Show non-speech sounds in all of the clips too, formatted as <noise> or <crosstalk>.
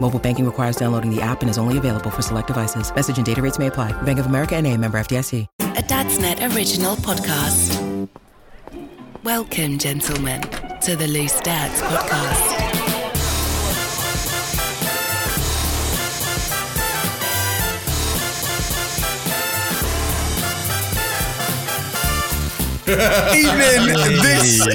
Mobile banking requires downloading the app and is only available for select devices. Message and data rates may apply. Bank of America and a member FDIC. A Dadsnet original podcast. Welcome, gentlemen, to the Loose Dads podcast. <laughs> evening. This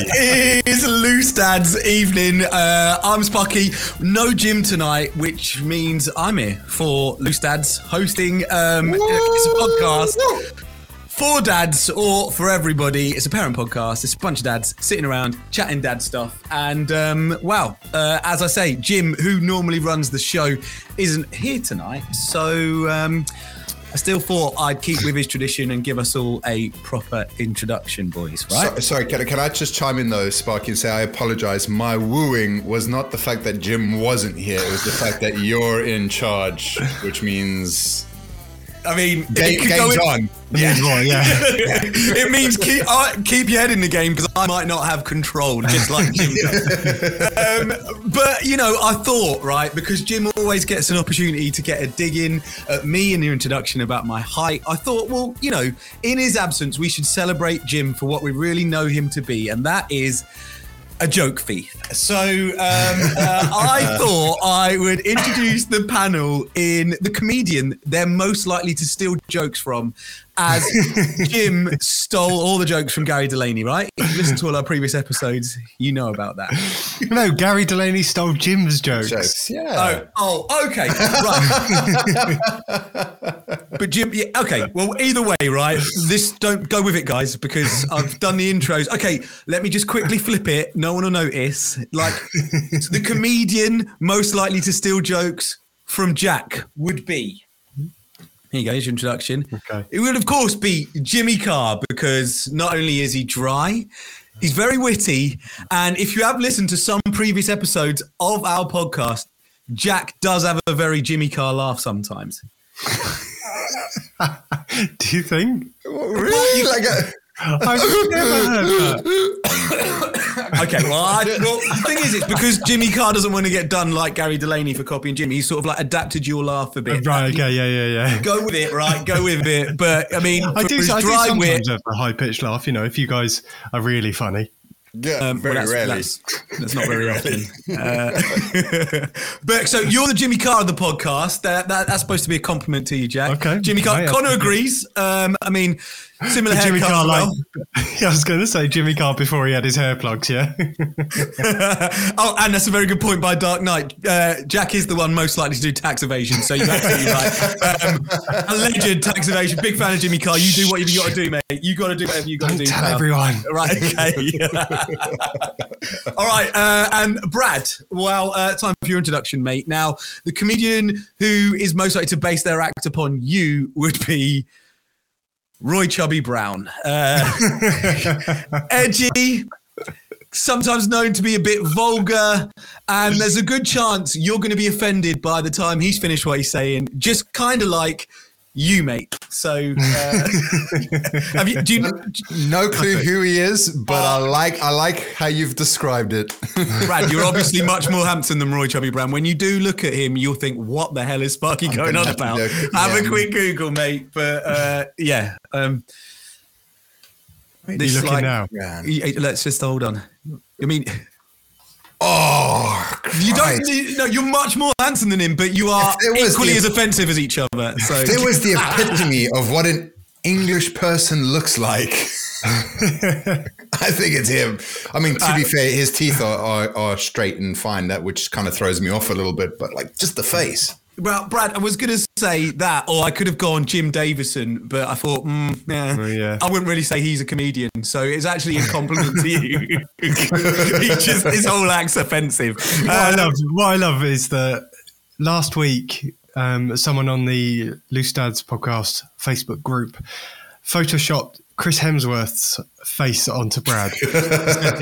is Loose Dad's evening. Uh, I'm Sparky. No gym tonight, which means I'm here for Loose Dads hosting. Um, it's a podcast for dads or for everybody. It's a parent podcast. It's a bunch of dads sitting around chatting dad stuff. And um, wow, uh, as I say, Jim, who normally runs the show, isn't here tonight. So. Um, I still thought I'd keep with his tradition and give us all a proper introduction, boys, right? So, sorry, can, can I just chime in though, Sparky, and say I apologize. My wooing was not the fact that Jim wasn't here, it was the fact that you're in charge, which means. I mean, Game, game's on. Yeah. yeah. <laughs> it means keep uh, keep your head in the game because I might not have control, just like Jim <laughs> um, but you know, I thought right because Jim always gets an opportunity to get a dig in at me in the introduction about my height. I thought, well, you know, in his absence, we should celebrate Jim for what we really know him to be, and that is a joke thief. So um, uh, I <laughs> thought I would introduce the panel in the comedian they're most likely to steal jokes from, as <laughs> Jim stole all the jokes from Gary Delaney, right? If you listen to all our previous episodes, you know about that. No, Gary Delaney stole Jim's jokes. Jokes, yeah. Oh, oh okay, right. <laughs> but Jim, yeah, okay. Well, either way, right? This don't go with it, guys, because I've done the intros. Okay, let me just quickly flip it. No one will notice. Like the comedian most likely to steal jokes from Jack would be. Here you go, introduction. Okay. It would, of course, be Jimmy Carr because not only is he dry, he's very witty. And if you have listened to some previous episodes of our podcast, Jack does have a very Jimmy Carr laugh sometimes. <laughs> Do you think? Really? Like a, I've never heard that. Okay, well, I, well, the thing is, it's because Jimmy Carr doesn't want to get done like Gary Delaney for copying Jimmy. He's sort of like adapted your laugh a bit. Right, okay, yeah, yeah, yeah. Go with it, right? Go with it. But I mean, I do, his I do dry sometimes wit, have a high pitched laugh, you know, if you guys are really funny. yeah, Um, very well, that's, rarely. That's, that's not very often. <laughs> Uh, but so you're the Jimmy Carr of the podcast. That, that that's supposed to be a compliment to you, Jack. Okay. Jimmy Carr. Right, Connor okay. agrees. Um, I mean, similar to Jimmy Carr, like. <laughs> I was going to say Jimmy Carr before he had his hair plugs, yeah. <laughs> oh, and that's a very good point by Dark Knight. Uh, Jack is the one most likely to do tax evasion, so you're absolutely right. Um, alleged tax evasion. Big fan of Jimmy Carr. You do what you've got to do, mate. You got to do whatever you got to do. Tell pal. everyone. <laughs> Right. Okay. All right. Uh, and Brad, well, uh, time for your introduction, mate. Now, the comedian who is most likely to base their act upon you would be Roy Chubby Brown. Uh, <laughs> edgy, sometimes known to be a bit vulgar, and there's a good chance you're going to be offended by the time he's finished what he's saying. Just kind of like you, mate. So, uh, <laughs> have you? Do you? No clue who he is, but I like I like how you've described it. <laughs> Brad, you're obviously <laughs> much more handsome than Roy Chubby Brown. When you do look at him, you'll think, "What the hell is Sparky going gonna on about?" look, Have a quick Google, mate. But uh, yeah, um, this, you looking now? Man. Let's just hold on. I mean, Oh, you don't. You, no, you're much more handsome than him, but you are equally the- as offensive as each other. So It was the <laughs> epitome of what an English person looks like. <laughs> I think it's him. I mean, to uh, be fair, his teeth are, are, are straight and fine, that which kind of throws me off a little bit, but like just the face. Well, Brad, I was going to say that, or I could have gone Jim Davidson, but I thought, mm, yeah, Oh, yeah. I wouldn't really say he's a comedian, so it's actually a compliment to you. <laughs> he just his whole act's offensive. What I Uh, love, what I love is that last week, um, someone on the Loose Dads podcast Facebook group photoshopped Chris Hemsworth's face onto Brad. <laughs>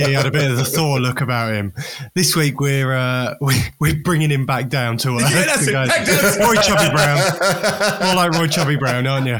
He had a bit of the Thor look about him. This week we're uh, we, we're bringing him back down to earth. Yeah, that's it, and back down Roy Chubby Brown, more like Roy Chubby Brown, aren't you?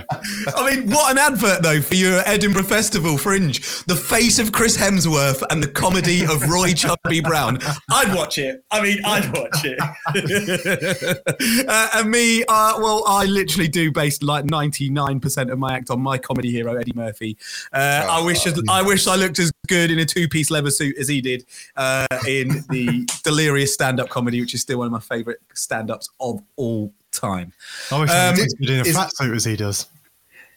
I mean, what an advert though for your Edinburgh Festival Fringe. The face of Chris Hemsworth and the comedy of Roy Chubby Brown. I'd watch it. I mean, I'd watch it. <laughs> uh, and me, uh, well, I literally do base like 99% of my act on my comedy hero, Eddie Murphy. Uh, I wish I wish I looked as good in a two-piece leather suit as he did uh, in the <laughs> delirious stand-up comedy, which is still one of my favourite stand-ups of all time. I wish I Um, was as good in a is- fat suit as he does.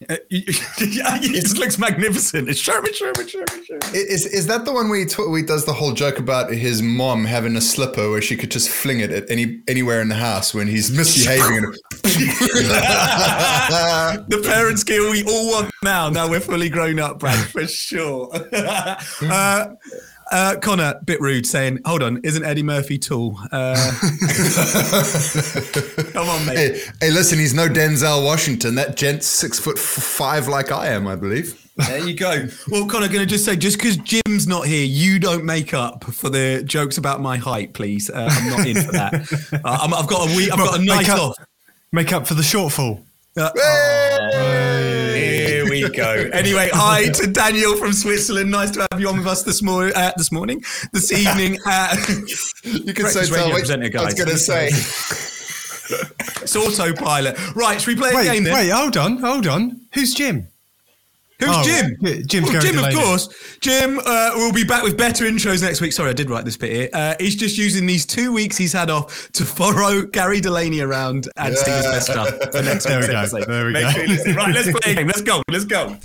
<laughs> Yeah, just looks magnificent. It's Sherman, Sherman, Sherman, Sherman. Is, is that the one where he, t- where he does the whole joke about his mom having a slipper where she could just fling it at any anywhere in the house when he's misbehaving? <laughs> the parent skill we all want now. Now we're fully grown up, Brad, for sure. <laughs> uh, uh, Connor, bit rude, saying, "Hold on, isn't Eddie Murphy tall?" Uh, <laughs> come on, mate. hey, hey, listen, he's no Denzel Washington. That gent's six foot f- five, like I am, I believe. There you go. Well, Connor, going to just say, just because Jim's not here, you don't make up for the jokes about my height, please. Uh, I'm not in for that. <laughs> Uh, I'm, I've got a week. I've got a Make night up- off. Make up for the shortfall. Uh, Here we go. Anyway, hi to Daniel from Switzerland. Nice to have you on with us this morning. Uh, this morning, this evening. Uh, You can say radio tell. Wait, presenter, I was going to say. it's autopilot. Right, should we play a game then? wait, hold on, hold on. Who's Jim? Who's Oh, Jim? yeah, Jim's Well, Jim, of Delaney. course. Jim uh, will be back with better intros next week. Sorry, I did write this bit here. Uh, he's just using these two weeks he's had off to follow Gary Delaney around and sing his best stuff for next There we go, episode. there we Make go. sure listen. Right, let's play a game. Let's go. Let's go.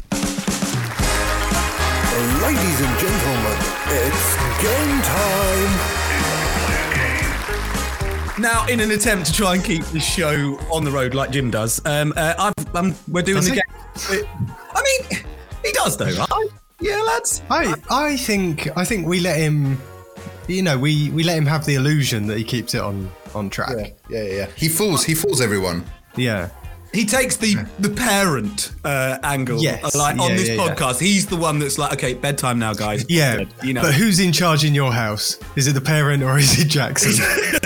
Ladies and gentlemen, it's game time. Now, in an attempt to try and keep the show on the road like Jim does, um, uh, I've, um, we're doing Does the he? game. I mean, he does though, right? Yeah, lads. I I think I think we let him. You know, we we let him have the illusion that he keeps it on on track. Yeah, yeah, yeah. He fools. He fools everyone. Yeah. He takes the the parent uh, angle, Yes. like on Yeah, this yeah, yeah. podcast. He's the one that's like, okay, bedtime now, guys. Yeah, you know. But who's in charge in your house? Is it the parent or is it Jackson? <laughs>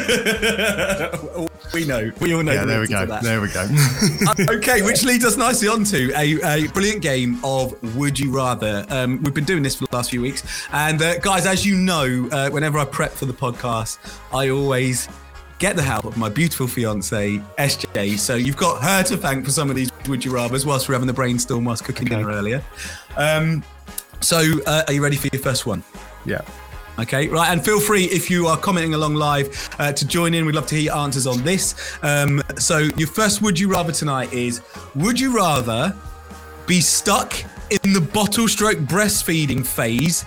we know. We all know. yeah, the there we go. There we go. <laughs> Uh, okay, which leads us nicely on to a, a brilliant game of Would You Rather. Um, we've been doing this for the last few weeks. And uh, guys, as you know, uh, whenever I prep for the podcast, I always get the help of my beautiful fiance, SJ. So you've got her to thank for some of these Would You Rathers whilst we're having the brainstorm whilst cooking dinner earlier. Um, so uh, are you ready for your first one? yeah. Okay, right, and feel free if you are commenting along live uh, to join in. We'd love to hear your answers on this. Um, so, your first would you rather tonight is Would you rather be stuck in the bottle stroke breastfeeding phase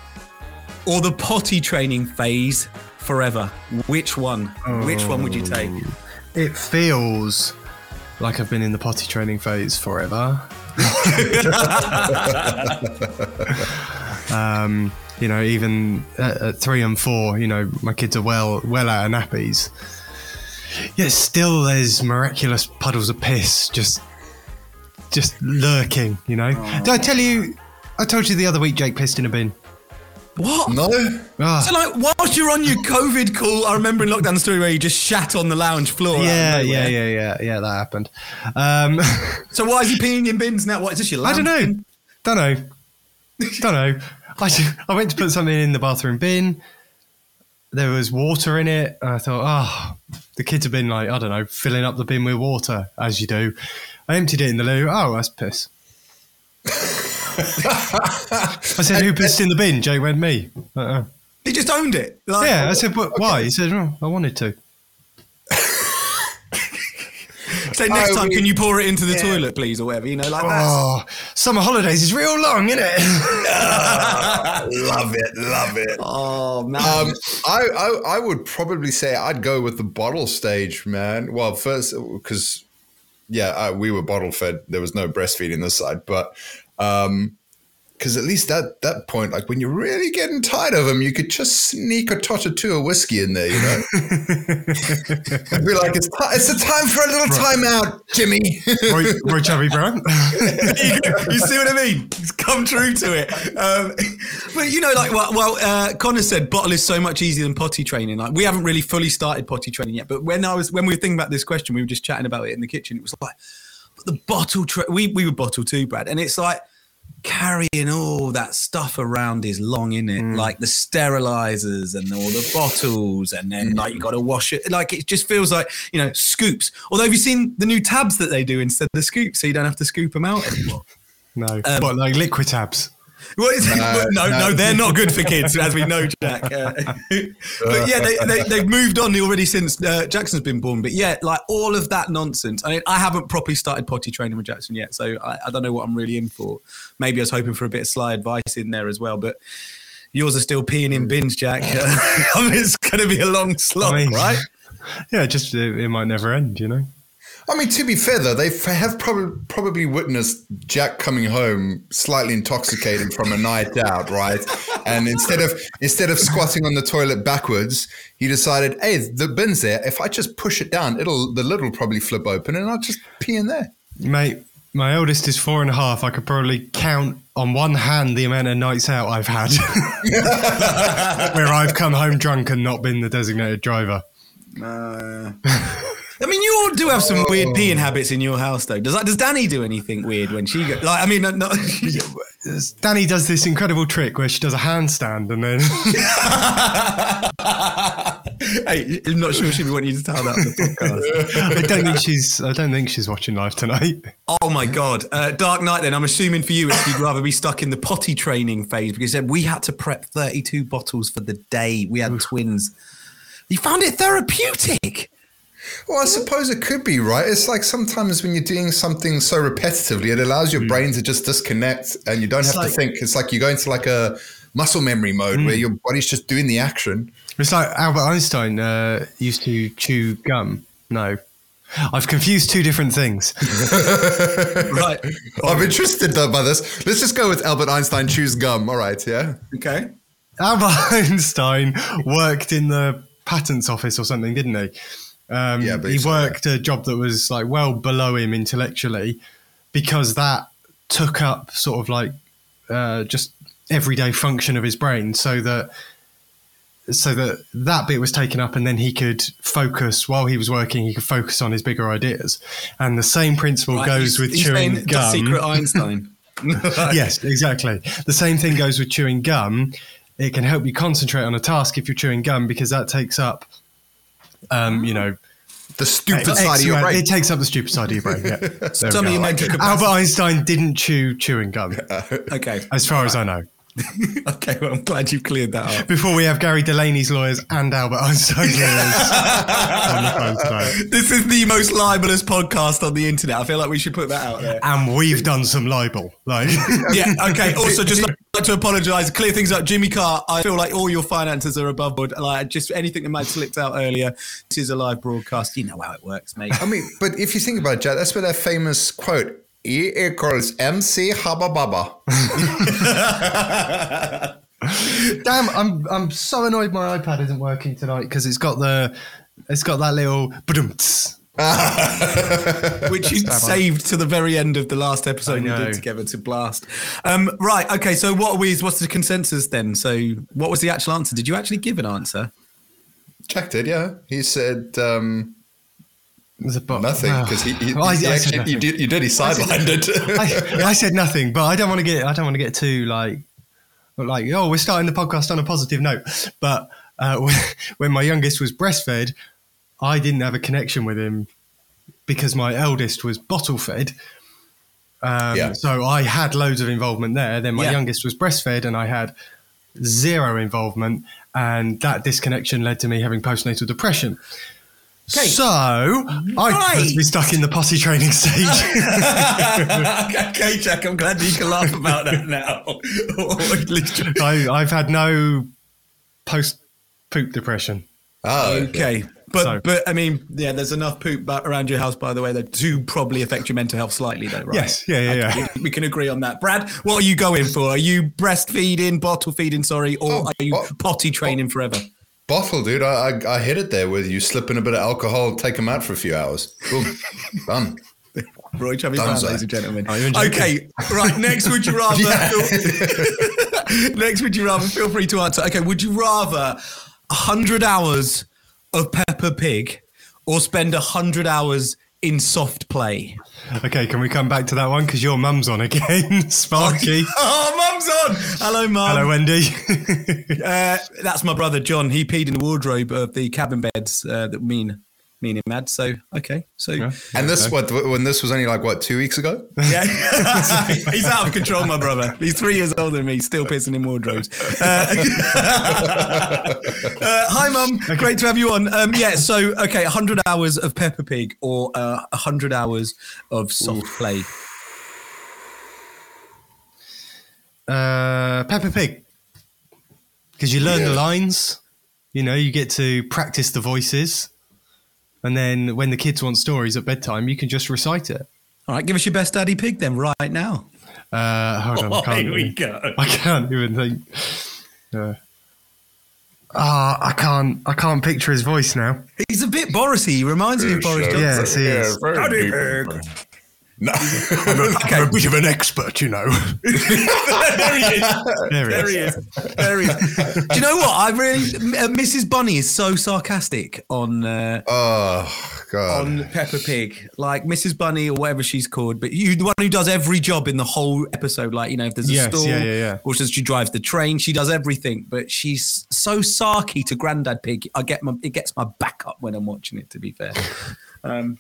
or the potty training phase forever? Which one? Which one would you take? It feels like I've been in the potty training phase forever. <laughs> <laughs> um, you know, even at, at three and four, you know, my kids are well well out of nappies. Yet still, there's miraculous puddles of piss just just lurking. You know, did I tell you? I told you the other week Jake pissed in a bin. What? No. Ah. So, like, whilst you're on your COVID call, I remember in lockdown the story where you just shat on the lounge floor. yeah, yeah, yeah, yeah, yeah. That happened. Um, <laughs> So, why is he peeing in bins now? What is this your I don't know. bin? Don't know. don't know. <laughs> I, I went to put something in the bathroom bin. There was water in it. And I thought, oh, the kids have been like, I don't know, filling up the bin with water, as you do. I emptied it in the loo. Oh, that's piss. I said, who pissed in the bin? Jay went, me. Uh-uh. He just owned it. Like, Yeah, I said, but why? He said, oh, I wanted to. Say next Oh, time, we- can you pour it into the toilet, please, or whatever? You know, like that. Oh, summer holidays is real long, isn't it? <laughs> <laughs> love it, love it. Oh man. Um, I, I I would probably say I'd go with the bottle stage, man. Well, first because yeah, uh, we were bottle fed. There was no breastfeeding this side, but um, because at least at that point, like when you're really getting tired of them, you could just sneak a tot or two of whiskey in there, you know. <laughs> be like, it's ti it's the time for a little time out, Jimmy. Roy, <laughs> Roy Chubby Brown. you, <laughs> you see what I mean? It's come true to it. Um, but you know, like, well, well uh, Connor said, bottle is so much easier than potty training. Like, we haven't really fully started potty training yet. But when I was when we were thinking about this question, we were just chatting about it in the kitchen. It was like, but the bottle. Tra- we we were bottle too, Brad, and it's like carrying all that stuff around is long, in it? Mm. Like the sterilizers and all the bottles, and then mm. like you got to wash it. Like it just feels like you know scoops. Although, have you seen the new tabs that they do instead of the scoops, so you don't have to scoop them out anymore? <laughs> No, um, but like liquid tabs. <laughs> It? No, No, no, they're not good for kids, as we know, Jack. <laughs> Uh, <laughs> but yeah, they, they, they've moved on already since uh, Jackson's been born. But yeah, like all of that nonsense. I mean, I haven't properly started potty training with Jackson yet, so I, I don't know what I'm really in for. Maybe I was hoping for a bit of sly advice in there as well, but yours are still peeing in bins, Jack. I mean, it's going to be a long slog, I mean, right? Yeah, just it, it might never end, you know. I mean, to be fair though, they f- have probably probably witnessed Jack coming home slightly intoxicated from a night out, right? And instead of instead of squatting on the toilet backwards, he decided, "Hey, the bin's there. If I just push it down, it'll the lid will probably flip open, and I'll just pee in there." Mate, my eldest is four and a half. I could probably count on one hand the amount of nights out I've had <laughs> where I've come home drunk and not been the designated driver. <laughs> I mean, you all do have some weird peeing habits in your house, though. Does that, does Danny do anything weird when she goes? like? I mean, no, <laughs> Danny does this incredible trick where she does a handstand and then <laughs> hey, I'm not sure she'd want you to tell that on the podcast. I don't think she's I don't think she's watching live tonight. Oh my god, uh, Dark Knight. Then I'm assuming for you, it's you'd rather be stuck in the potty training phase because then we had to prep 32 bottles for the day. We had twins. You found it therapeutic. Well, I suppose it could be right. It's like sometimes when you're doing something so repetitively, it allows your brain to just disconnect, and you don't have like- to think. It's like you go into like a muscle memory mode where your body's just doing the action. It's like Albert Einstein uh, used to chew gum. No. I've confused two different things. <laughs> Right. I'm interested though by this. Let's just go with Albert Einstein chews gum. All right, yeah. Okay. Albert <laughs> Einstein worked in the patents office or something, didn't he? Um, Yeah, he believe so, worked a job that was like well below him intellectually because that took up sort of like uh, just everyday function of his brain, so that so that that bit was taken up, and then he could focus while he was working. He could focus on his bigger ideas, and the same principle Right, goes he's- with he's chewing saying the gum. secret <laughs> Einstein. <laughs> yes, exactly. The same thing goes with chewing gum. It can help you concentrate on a task if you're chewing gum because that takes up, um, you know, The stupid X side of your amount- brain. It takes up the stupid side of your brain. Yeah. <laughs> There we Some of go. your mental Albert. Einstein didn't chew chewing gum, <laughs> Okay. as far as I know. <laughs> Okay. Well, I'm glad you cleared that up. Before we have Gary Delaney's lawyers and Albert Einstein's <laughs> lawyers on the phone tonight. This is the most libelous podcast on the internet. I feel like we should put that out there. And we've done some libel. Like, <laughs> yeah. Okay. Also, just like to apologise, clear things up. Jimmy Carr, I feel like all your finances are above board. Like just anything that might have slipped out earlier. This is a live broadcast. You know how it works, mate. I mean, but if you think about it, Jack, that's where that famous quote E equals MC Habba Baba. <laughs> damn, I'm I'm so annoyed my iPad isn't working tonight because it's got the it's got that little <laughs> which you saved to the very end of the last episode we did together to blast. Um, right. Okay. So what are we? What's the consensus then? So what was the actual answer? Did you actually give an answer? Jack did, yeah. He said um, There's a bo- nothing because he, he, well, I- he I actually, you did, you did, he sidelined it. I, I said nothing, but I don't want to get I don't want to get too like like oh we're starting the podcast on a positive note. But uh, <laughs> when, when my youngest was breastfed, I didn't have a connection with him because my eldest was bottle fed. Um, Yeah. So I had loads of involvement there. Then my Yeah. youngest was breastfed, and I had zero involvement, and that disconnection led to me having postnatal depression. Okay. So I'm Right. to be stuck in the potty training stage. <laughs> okay, Jack, I'm glad you can laugh about that now. Or at least I, I've had no post poop depression. Oh, okay. But So- but I mean, yeah, there's enough poop around your house, by the way, that do probably affect your mental health slightly, though, right? Yes, yeah, yeah, yeah. Okay, We can agree on that. Brad, what are you going for? Are you breastfeeding, bottle feeding, sorry, or Oh, are you oh, oh. potty training forever? Bottle, dude. I, I I hit it there with you slip in a bit of alcohol, take them out for a few hours. Boom, <laughs> done. Roy Travis Done, Brown, ladies and gentlemen. Are you joking? Okay, right. Next, would you <laughs> rather? Yeah. <laughs> next, would you rather? Feel free to answer. Okay, would you rather hundred hours of Peppa Pig or spend hundred hours in soft play? Okay, can we come back to that one? Because your mum's on again, <laughs> Sparky. <laughs> Oh, mum's on. Hello, mum. Hello, Wendy. <laughs> Uh, that's my brother John. He peed in the wardrobe of the cabin beds uh, that mean me and him had. So okay, so yeah, And this what when this was only like what two weeks ago? Yeah, <laughs> he's out of control, my brother. He's three years older than me, still pissing in wardrobes. Uh, <laughs> uh, hi, mum. Great to have you on. Um, yeah, so okay, hundred hours of Peppa Pig or uh, hundred hours of soft play. uh, Peppa Pig. Because you learn the lines, you know, you get to practice the voices. And then when the kids want stories at bedtime, you can just recite it. All right, give us your best daddy pig then, right now. Uh, hold on. I <laughs> can't, Here we even- go. <laughs> I can't even think. Uh, Ah, I can't. I can't picture his voice now. He's a bit Borisy. He reminds me of Boris Johnson. Yes, he is. Daddy pig. No. <laughs> <laughs> I'm a bit of an expert, you know. <laughs> there he is. There he There is. he is. There he is. Do you know what? I really, uh, Mrs. Bunny is so sarcastic on uh, Oh god. on Peppa Pig, like Mrs. Bunny or whatever she's called. But you, the one who does every job in the whole episode, like you know, if there's a Yes, store, yeah, yeah, yeah. or she drives the train, she does everything. But she's so sarky to Grandad Pig. I get my, it gets my back up when I'm watching it. To be fair. Um,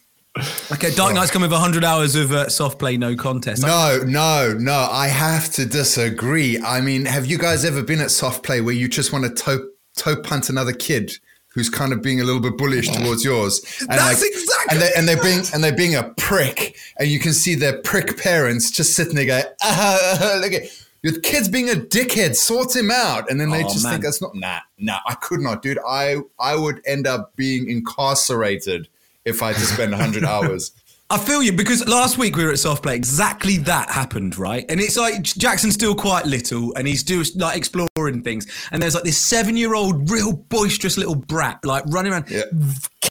okay, Dark Knight's come with 100 hours of uh, soft play, no contest. No, no, no. I have to disagree. I mean, have you guys ever been at soft play where you just want to toe, toe punt another kid who's kind of being a little bit bullish towards yours? And That's exactly- And, they, and they're being <laughs> and they're being a prick, and you can see their prick parents just sitting there going, ah, <laughs> look at your kid's being a dickhead. Sort him out, and then they Oh, just man. think that's not. Nah, nah. I could not, dude. I I would end up being incarcerated if I had to spend hundred hours. <laughs> I feel you because last week we were at soft play. Exactly that happened, right? And it's like Jackson's still quite little, and he's still like exploring things. And there's like this seven-year-old, real boisterous little brat, like running around, Yeah.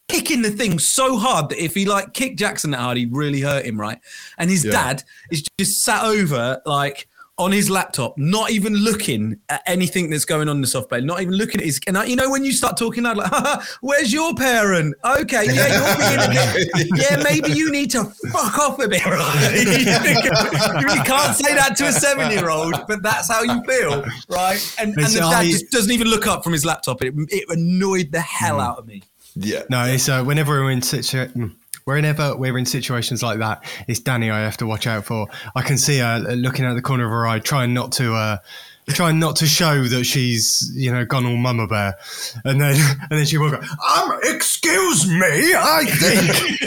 kicking the thing so hard that if he like kicked Jackson that hard, he'd really hurt him, right? And his Yeah. dad is just sat over like on his laptop, not even looking at anything that's going on in the soft play, not even looking at his. And I, you know, when you start talking loud, like, "Where's your parent?" Okay, yeah, you're <laughs> being a bit, yeah, maybe you need to fuck off a bit. <laughs> Right? <laughs> you can't say that to a seven-year-old, but that's how you feel, right? And, and the dad just doesn't even look up from his laptop. It, it annoyed the hell out of me. Yeah. No, it's uh, whenever we're in situ- mm, whenever we're in situations like that, it's Danny I have to watch out for. I can see her looking out the corner of her eye, trying not to. Uh, Trying not to show that she's, you know, gone all mama bear, and then <laughs> and then she will go. Um, excuse me, I think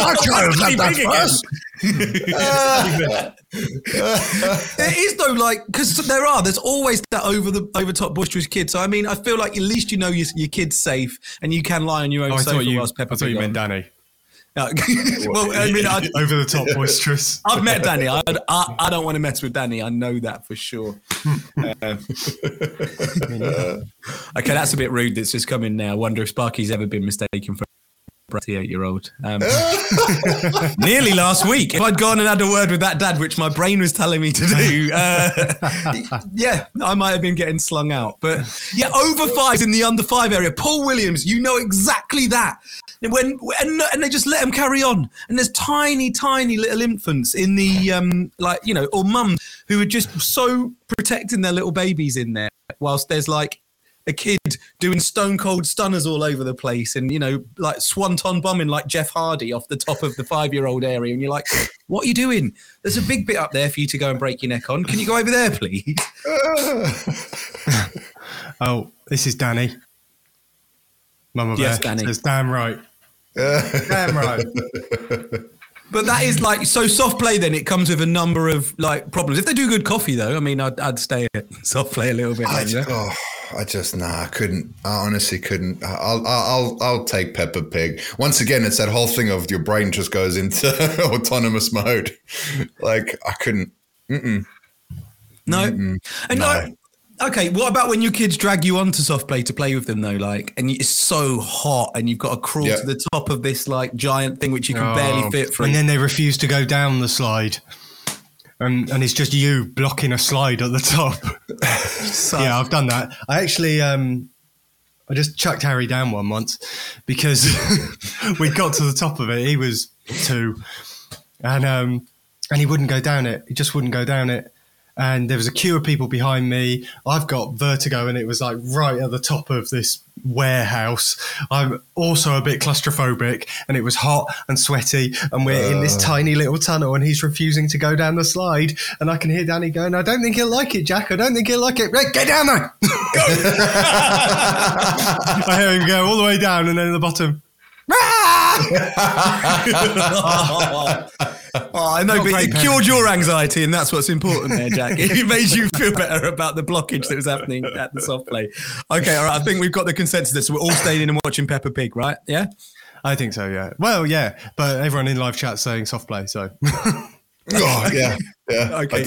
my child left that first. <laughs> It is though, like because there are. There's always that over the over top boisterous kid. So I mean, I feel like at least you know your, your kid's safe and you can lie on your own Oh, sofa you, I whilst Peppa thought you Pig meant. Danny. <laughs> Well, I mean, I, Over the top boisterous. I've met Danny. I, I, I don't want to mess with Danny. I know that for sure. Uh, <laughs> okay, that's a bit rude. That's just coming now. I wonder if Sparky's ever been mistaken for a bratty eight-year-old. Um, <laughs> nearly last week. If I'd gone and had a word with that dad, which my brain was telling me to do, uh, yeah, I might have been getting slung out. But yeah, over fives in the under five area. Paul Williams, you know exactly that. And When and, and they just let them carry on, and there's tiny, tiny little infants in the um, like you know, or mums who are just so protecting their little babies in there, whilst there's like a kid doing stone cold stunners all over the place and you know like swanton bombing like jeff hardy off the top of the five year old area. And you're like what are you doing? There's a big bit up there for you to go and break your neck on. Can you go over there please? <laughs> Oh, this is Danny. Mama Yes, Bear Danny. says, damn right. Damn right. <laughs> But that is like so soft play. Then it comes with a number of like problems. If they do good coffee, though, I mean, I'd, I'd stay at soft play a little bit. I, longer. oh, I just nah, I couldn't. I honestly couldn't. I'll, I'll, I'll, I'll take Peppa Pig. Once again, it's that whole thing of your brain just goes into <laughs> autonomous mode. Like I couldn't. Mm-mm. No, and no. like, okay. What about when your kids drag you onto soft play to play with them though? Like, and it's so hot, and you've got to crawl Yeah. to the top of this like giant thing which you can barely Oh, fit through. And then they refuse to go down the slide. And, and it's just you blocking a slide at the top. <laughs> yeah, I've done that. I actually, um, I just chucked Harry down one once because <laughs> we got to the top of it. He was two, and um, and he wouldn't go down it. He just wouldn't go down it. And there was a queue of people behind me. I've got vertigo, and it was like right at the top of this warehouse. I'm also a bit claustrophobic, and it was hot and sweaty. And we're in this uh. tiny little tunnel, and he's refusing to go down the slide. And I can hear Danny going, "I don't think he'll like it, Jack. I don't think he'll like it. Right, get down there." <laughs> <laughs> I hear him go all the way down, and then at the bottom. <laughs> <laughs> Oh, I know, Not but great it cured your anxiety, and that's what's important there, Jack. <laughs> It made you feel better about the blockage that was happening at the soft play. Okay, all right. I think we've got the consensus. there. So we're all staying in and watching Peppa Pig, right? Yeah. I think so, yeah. Well, yeah, but everyone in live chat saying soft play, so <laughs> Oh yeah, yeah. Okay.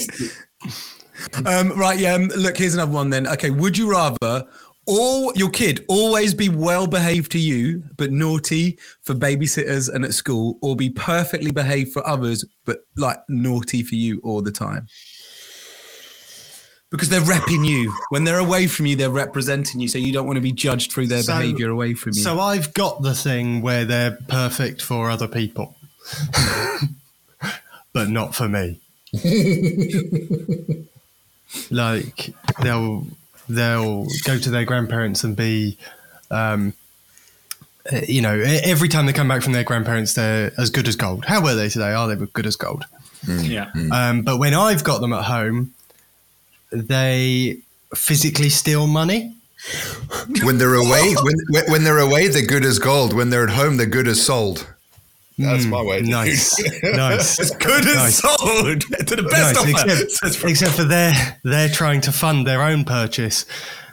Um, right. Yeah. um, Look, here's another one. Then. Okay. Would you rather all your kid always be well behaved to you but naughty for babysitters and at school, or be perfectly behaved for others but like naughty for you all the time? Because they're repping you. When they're away from you, they're representing you. So you don't want to be judged through their So- behavior away from you. so I've got the thing where they're perfect for other people. <laughs> but not for me. <laughs> like they'll they'll go to their grandparents and be um uh, you know, e- every time they come back from their grandparents, they're as good as gold. How were they today? Are they good as gold? yeah. Um, but when I've got them at home, they physically steal money. When they're away, when when- when they're away, they're good as gold. When they're at home, they're good as sold. That's my way. Nice, <laughs> nice. Good as Nice. sold <laughs> to the best Nice, except, <laughs> except for they're they're trying to fund their own purchase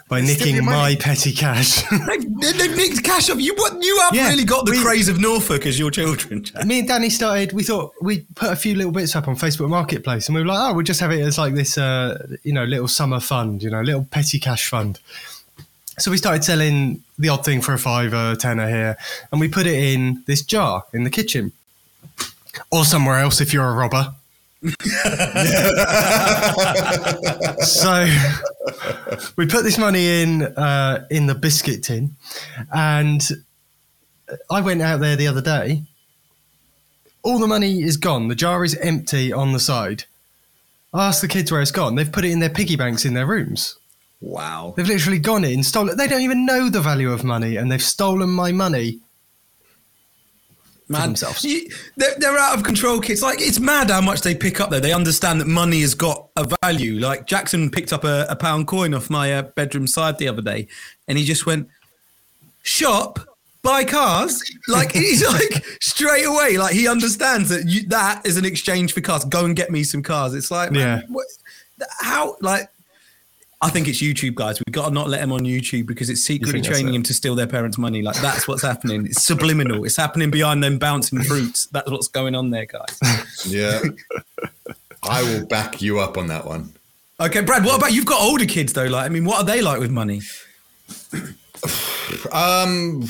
by steal nicking my petty cash. They've, they've nicked cash off you. What you have Yeah, really got the we- Krays of Norfolk as your children. Jack. Me and Danny started. We thought we'd put a few little bits up on Facebook Marketplace, and we were like, "Oh, we'll just have it as like this, uh, you know, little summer fund, you know, little petty cash fund." So we started selling the odd thing for a fiver, tenner here, and we put it in this jar in the kitchen, or somewhere else if you're a robber. <laughs> so we put this money in uh, in the biscuit tin, and I went out there the other day. All the money is gone. The jar is empty on the side. I asked the kids where it's gone. They've put it in their piggy banks in their rooms. Wow. They've literally gone in, stolen. They don't even know the value of money, and they've stolen my money. Man, themselves. you- they're, they're out of control, kids. Like it's mad how much they pick up there. They understand that money has got a value. Like Jackson picked up a, a pound coin off my uh, bedroom side the other day, and he just went shop. Buy cars, like <laughs> he's like straight away, like he understands that you, that is an exchange for cars. Go and get me some cars. It's like, man, Yeah. what, how, like, I think it's YouTube, guys. We've got to not let him on YouTube because it's secretly training it? him to steal their parents' money. Like that's what's happening. It's subliminal. It's happening behind them bouncing fruits. That's what's going on there, guys. Yeah. I will back you up on that one. Okay, Brad. What about you've got older kids though? Like, I mean, what are they like with money? <sighs> Um,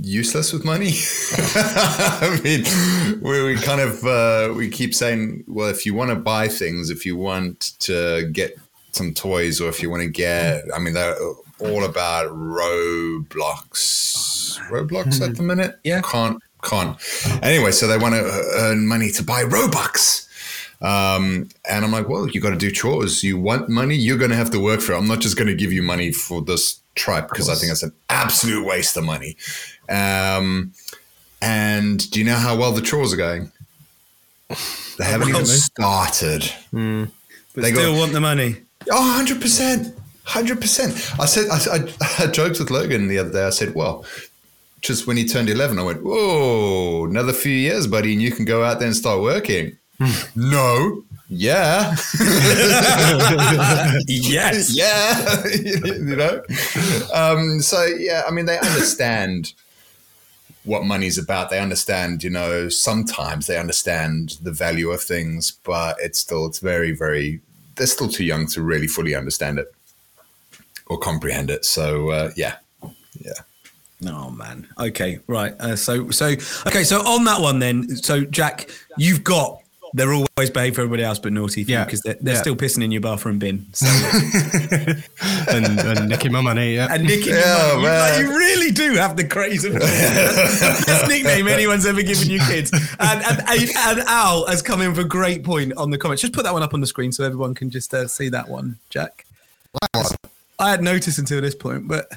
useless with money. <laughs> I mean, we, we kind of uh, we keep saying, well, if you want to buy things, if you want to get some toys, or if you want to get, I mean, they're all about Roblox. Roblox at the minute, Yeah. can't can't. Anyway, so they want to earn money to buy Robux. Um, and I'm like, well, you got to do chores. You want money, you're going to have to work for it. I'm not just going to give you money for this tripe because I think it's an absolute waste of money. Um, and do you know how well the chores are going? They haven't <laughs> even started. But They still got- want the money. Oh, 100%. 100%. I said, I, I, <laughs> I joked with Logan the other day. I said, well, just when he turned 11, I went, whoa, another few years, buddy, and you can go out there and start working. no. Yeah. <laughs> yes. <laughs> yeah. you know? Um, so, yeah, I mean, they understand what money's about. They understand, you know, sometimes they understand the value of things, but it's still, it's very, very, they're still too young to really fully understand it or comprehend it. So, uh, yeah. Yeah. Oh man. Okay. Right. Uh, so so okay. So on that one then. So Jack, you've got. They're always behave for everybody else, but naughty for Yeah. because they're, they're Yeah. still pissing in your bathroom bin. <laughs> So, and, and nicking my money. Yeah. and nicking Yeah, your money. You, like, you really do have the Krays of best nickname anyone's ever given you kids. And, and, and Al has come in with a great point on the comments. Just put that one up on the screen so everyone can just uh, see that one, Jack. I hadn't noticed until this point, but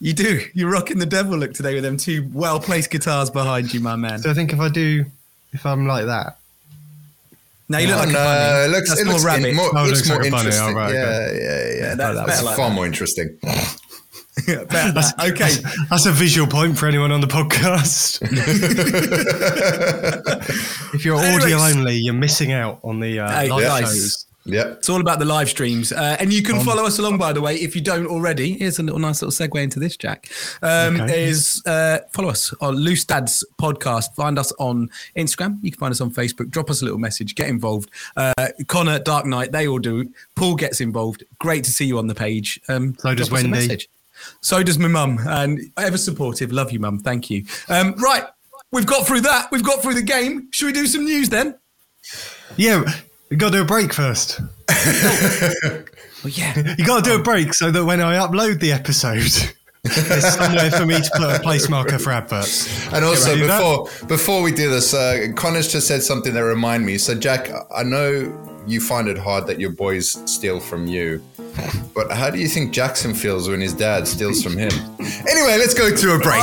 you do. You're rocking the devil look today with them two well placed guitars behind you, my man. So I think if I do, if I'm like that, Now you look like no, a bunny. it looks, That's it more looks, rabbit. in, more, Oh, it looks looks more like interesting. oh, right, yeah, okay. yeah, yeah, Yeah, that's That's like far that. more interesting. <laughs> Better that. Okay. that's a visual point for anyone on the podcast. <laughs> <laughs> if you're Anyways. audio only, you're missing out on the uh, Hey, live guys. shows. Yeah. It's all about the live streams. Uh, and you can follow us along, by the way, if you don't already. Here's a little nice little segue into this, Jack. Um, Okay. Is uh, follow us on Loose Dads podcast. Find us on Instagram. You can find us on Facebook. Drop us a little message. Get involved. Uh, Connor, Dark Knight, they all do. Paul gets involved. Great to see you on the page. Um, So does drop us a Wendy. So does my mum, and ever supportive. Love you, mum. Thank you. Um, right, we've got through that. We've got through the game. Should we do some news then? Yeah, you got to do a break first. <laughs> Well, yeah. You got to do a break so that when I upload the episode, there's somewhere for me to put a place marker for adverts. And also, Can that? before before we do this, uh, Connor's just said something that remind me. So, Jack, I know you find it hard that your boys steal from you, but how do you think Jackson feels when his dad steals from him? <laughs> Anyway, let's go to a break.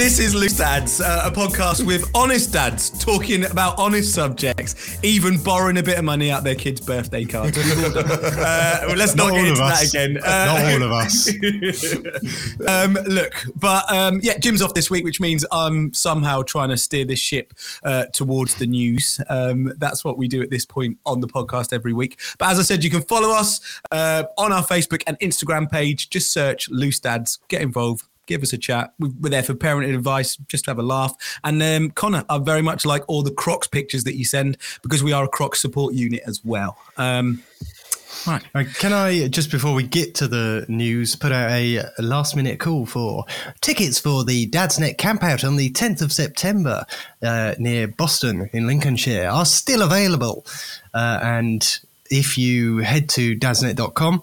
This is Loose Dads, uh, a podcast with honest dads talking about honest subjects, even borrowing a bit of money out their kids' birthday cards. <laughs> uh, well, let's not, Not get all into that again. Uh, Not all of us. <laughs> <laughs> um, look, but um, yeah, Jim's off this week, which means I'm somehow trying to steer this ship uh, towards the news. Um, that's what we do at this point on the podcast every week. But as I said, you can follow us uh, on our Facebook and Instagram page. Just search Loose Dads, get involved. Give us a chat. We- We're there for parenting advice, just to have a laugh. And um, Connor, I very much like all the Crocs pictures that you send because we are a Crocs support unit as well. Um, right. Can I, just before we get to the news, put out a last minute call for tickets for the Dad's Net campout on the 10th of September uh, near Boston in Lincolnshire are still available. Uh, and if you head to dadsnet.com,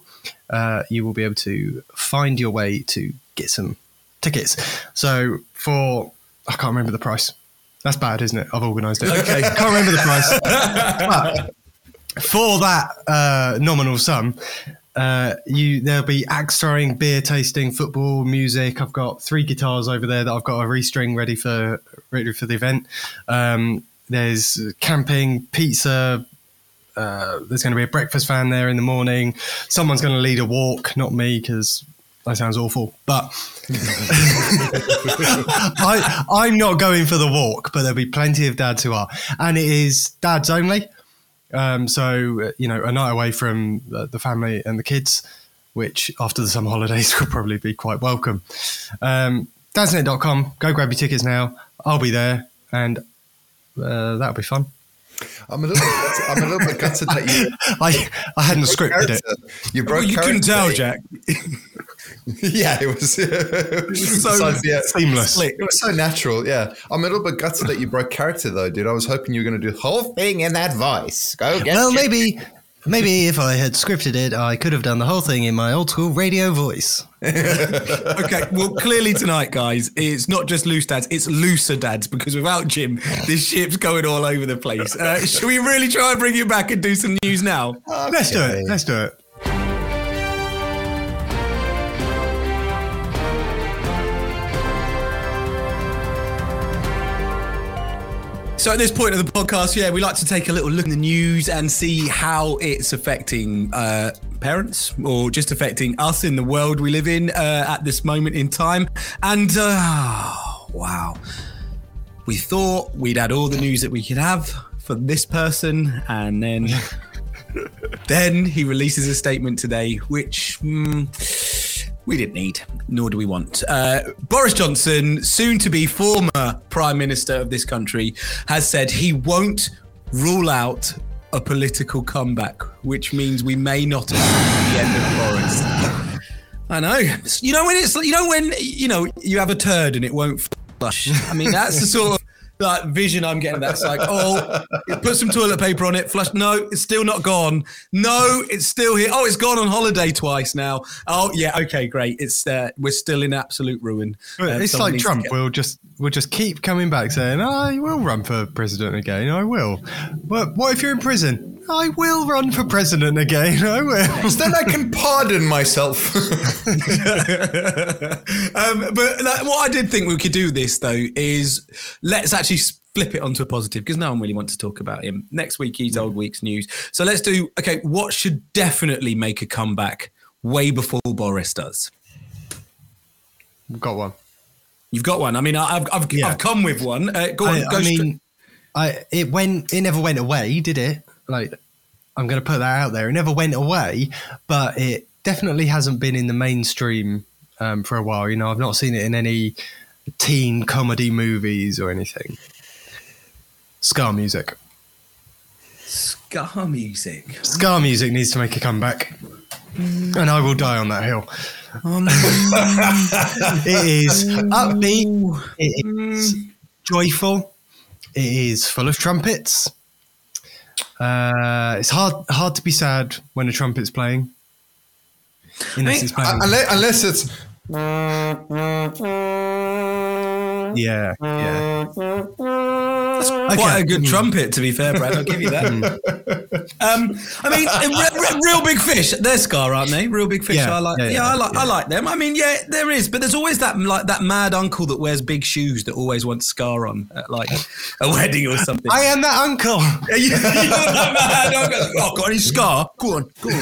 uh, you will be able to find your way to get some tickets. So for, I can't remember the price. That's bad, isn't it? I've organised it. Okay. <laughs> can't remember the price. <laughs> But for that uh, nominal sum, uh, you there'll be axe throwing, beer tasting, football, music. I've got three guitars over there that I've got a restring ready for ready for the event. Um, there's camping, pizza. Uh, there's going to be a breakfast van there in the morning. Someone's going to lead a walk, not me, because that sounds awful. But <laughs> I, I'm not going for the walk, but there'll be plenty of dads who are, and it is dads only. Um, so uh, you know, a night away from the, the family and the kids, which after the summer holidays <laughs> will probably be quite welcome. Um, dadsnet.com. Go grab your tickets now. I'll be there, and uh, that'll be fun. I'm a little, bit, I'm a little bit gutted that you. <laughs> I I hadn't scripted it. You broke Well, you couldn't tell. Jack. <laughs> yeah, <laughs> it was, it was so yeah, seamless. It was so natural. Yeah, I'm a little bit gutted that you broke character though, dude. I was hoping you were going to do the whole thing in that voice. Go get. Well, it. maybe, maybe if I had scripted it, I could have done the whole thing in my old school radio voice. <laughs> okay, well, clearly tonight, guys, it's not just loose dads, it's looser dads because without Jim, this ship's going all over the place. Uh, should we really try and bring you back and do some news now? Let's do it. Let's do it. So at this point of the podcast, yeah, we like to take a little look in the news and see how it's affecting uh, parents or just affecting us in the world we live in uh, at this moment in time. And uh, wow, we thought we'd had all the news that we could have for this person, and then <laughs> then he releases a statement today, which. mm, we didn't need, nor do we want. Uh, Boris Johnson, soon to be former Prime Minister of this country, has said he won't rule out a political comeback, which means we may not have the end of Boris. I know. You know when it's you know when you know you have a turd and it won't flush. I mean that's the sort of like vision I'm getting. That's like oh, put some toilet paper on it, flush. No, it's still not gone. No, it's still here. Oh, it's gone on holiday twice now. Oh yeah, okay, great. It's uh, we're still in absolute ruin. Uh, it's like Trump. get- We'll just we'll just keep coming back saying, "I will run for president again. I will." But what if you're in prison? I will run for president again. I will. then I can pardon myself. <laughs> um, but like, what I did think we could do this though is let's actually flip it onto a positive because no one really wants to talk about him next week. He's old week's news. So let's do okay. What should definitely make a comeback way before Boris does? Got one. You've got one. I mean, I- I've I've, Yeah. I've come with one. Uh, go on. I, go I straight- mean, I it went. It never went away, did it? Like, I'm going to put that out there. It never went away, but it definitely hasn't been in the mainstream um, for a while. You know, I've not seen it in any teen comedy movies or anything. Ska music. Ska music. Ska music needs to make a comeback, and I will die on that hill. It is upbeat. It is joyful. It is full of trumpets. Uh, it's hard hard to be sad when a trumpet's playing. Unless it's playing. unless, unless it's yeah, yeah. Uh, quite a good hmm. trumpet, to be fair, Brad. I'll give you that. Hmm. um, I mean, re- re- Reel Big Fish. They're Ska, aren't they? Reel Big Fish. Yeah, I like. yeah, Yeah, yeah, I like. I like them. I mean, yeah, there is, but there's always that like that mad uncle that wears big shoes that always wants Ska on at like a wedding or something. I am that uncle. Yeah, <laughs> you, you're that mad uncle. Oh, got any ska? Go on, go on.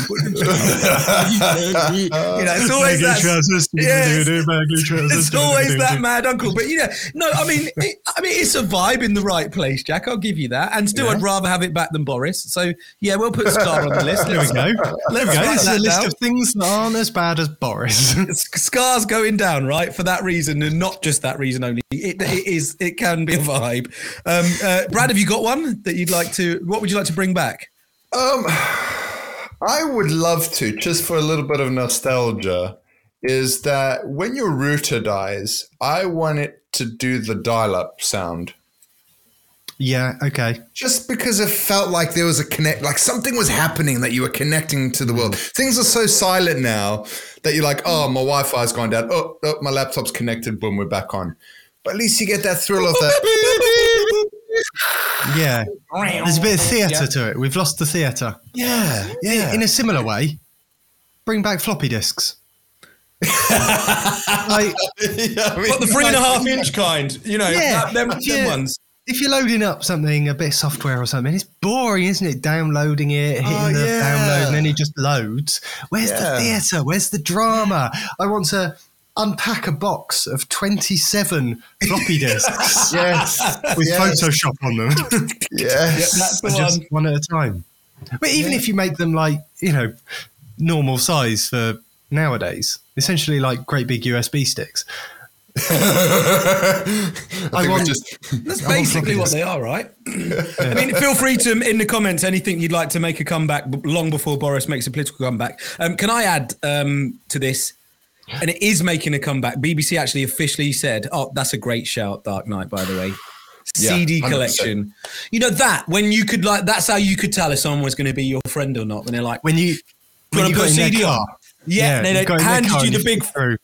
You know, it's always Baggy that. trousers, Yes. baggy trousers, It's always that mad uncle, but you know, no, I mean, it, I mean, it's a vibe in the right place, Jack. I'll give you that. And still, I'd rather have it back than Boris. So yeah, we'll put Ska on the list. There we go. There we go. This is that a list down. of things that aren't as bad as Boris. Ska's going down, right? For that reason, and not just that reason only. It, it is. It can be a vibe. Um, uh, Brad, have you got one that you'd like to? What would you like to bring back? Um, I would love to, just for a little bit of nostalgia, is that when your router dies, I want it to do the dial up sound. Yeah, okay. Just because it felt like there was a connect, like something was happening that you were connecting to the world. Things are so silent now that you're like, oh, my Wi Fi's gone down. Oh, oh, my laptop's connected. Boom, we're back on. But at least you get that thrill of that. <laughs> Yeah. There's a bit of theatre to it. We've lost the theatre. Yeah, yeah. In a similar way, bring back floppy disks. <laughs> like, Yeah, I mean- What the three and a half inch kind? You know, Yeah, them, them yeah. ones. If you're loading up something, a bit of software or something, it's boring, isn't it? Downloading it, hitting Oh, the yeah. download, and then it just loads. Where's Yeah. the theatre? Where's the drama? I want to unpack a box of 27 floppy disks <laughs> yes. with yes. Photoshop on them. <laughs> Yes. That's just one. one at a time. But even if you make them like, you know, normal size for nowadays, essentially like great big USB sticks. I, we want- just That's I basically what they are, right? I mean, feel free to in the comments anything you'd like to make a comeback long before Boris makes a political comeback. Um, can I add um, to this? and it is making a comeback. BBC actually officially said, "Oh, that's a great shout, Dark Knight." By the way, Yeah, CD 100%. collection. You know that when you could like, that's how you could tell if someone was going to be your friend or not. When they're like, When you when you put got a CD on. car, yeah, they, they got in their handed you the big through.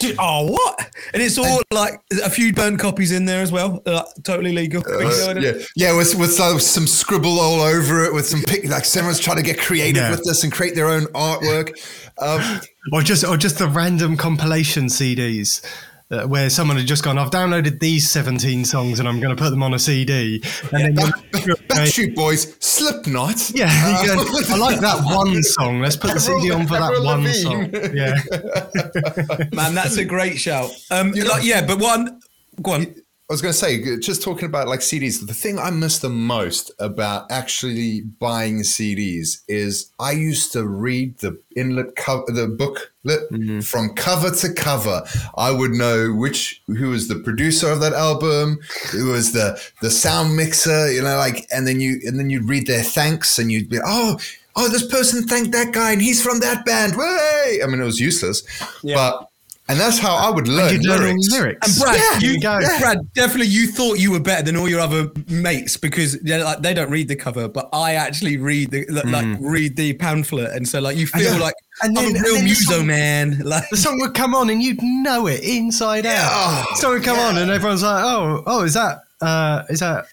Dude, oh, what? And it's all like a few burnt copies in there as well. Uh, totally legal. Uh, yeah, yeah, with with uh, some scribble all over it, with some pic- like someone's trying to get creative Yeah. with this and create their own artwork. <laughs> Um, or just or just the random compilation CDs. Uh, where someone had just gone, I've downloaded these 17 songs and I'm going to put them on a CD. And then you're- Backstreet Boys, Slipknot. <laughs> yeah, you go, I like that one song. Let's put the CD on for that one Lavigne. song. Yeah. Man, that's a great shout. Um, like, yeah, but one, go on. I was going to say, just talking about like CDs, the thing I miss the most about actually buying CDs is I used to read the inlet cover, the book lit mm-hmm. from cover to cover. I would know which who was the producer of that album, who was the the sound mixer, you know, like, and then you and then you'd read their thanks, and you'd be, oh. Oh, this person thanked that guy, and he's from that band. Way! I mean, it was useless, but and that's how I would learn You learn lyrics. lyrics. And Brad, Yeah, you, you go. Brad, definitely you thought you were better than all your other mates because they're like, they don't read the cover, but I actually read the like, like, read the pamphlet, and so like you feel then- like and I'm then- a and real then the muso song- man. <laughs> Like the song would come on and you'd know it inside out. Yeah. So it would come on and everyone's like, "Oh, oh, is that uh, is that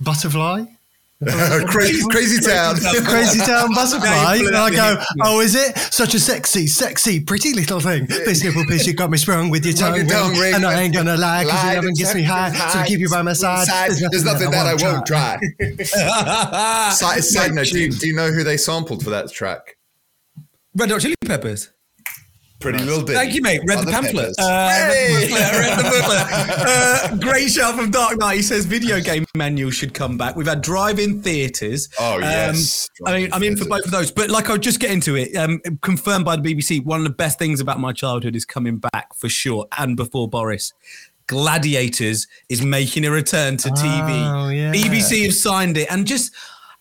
Butterfly? Uh, <laughs> crazy, crazy town. <laughs> Crazy Town Butterfly?" And I go, "Oh, is it such a sexy, sexy, pretty little thing? This nipple piece, you got me sprung with your tongue, your tongue ring, ring. and I ain't gonna lie, because you Lie, haven't gets me high, so to keep you by my side, There's nothing that I won't try." try. <laughs> Side, side note, do you, do you know who they sampled for that track? Red Hot Chili Peppers. Pretty Little Bit. Thank you, mate. Read the pamphlet. Uh, Hey! read the booklet. <laughs> Uh, great shout from Dark Knight. He says video game manual should come back. We've had drive-in theaters. Oh, yes. Um, I mean, I'm in for both of those. But like, I'll just get into it. Um, confirmed by the BBC. One of the best things about my childhood is coming back for sure. And before Boris. Gladiators is making a return to TV. Oh, yeah. BBC have signed it, and just,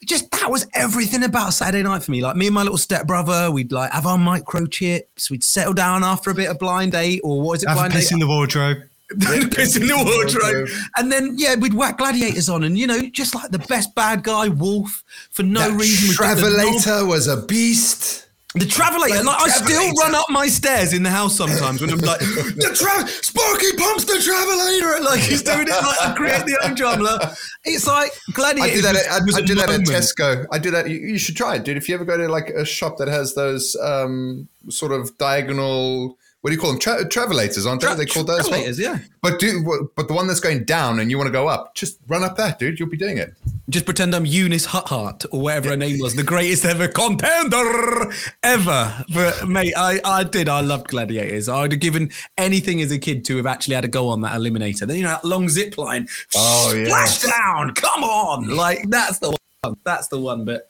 just that was everything about Saturday night for me. Like me and my little stepbrother, we'd like have our microchips. We'd settle down after a bit of blind date, or what is it? Have a blind piss date? in the wardrobe. <laughs> piss in the wardrobe. Wardrobe. And then, yeah, we'd whack gladiators on and, you know, just like the best bad guy, Wolf, for no That reason. we'd get the knob- Travelator was a beast. The Travelator. Like, I still run up my stairs in the house sometimes when I'm like, <laughs> the tra- Sparky pumps the Travelator. <laughs> Like, he's doing it like I create the own drummer. It's like Gladiator. I do that. At, I, I do that at. Tesco. I do that. You, you should try it, dude. If you ever go to like a shop that has those um, sort of diagonal, what do you call them? Tra- travelators, aren't they? Tra- they called those. Travelators, yeah. But do but the one that's going down and you want to go up, just run up that, dude. You'll be doing it. Just pretend I'm Eunice Huthart or whatever her name was, the greatest ever contender ever. But mate, I, I did. I loved gladiators. I'd have given anything as a kid to have actually had a go on that eliminator. Then you know that long zip line. Oh, splash down. Come on, like that's the one. That's the one. But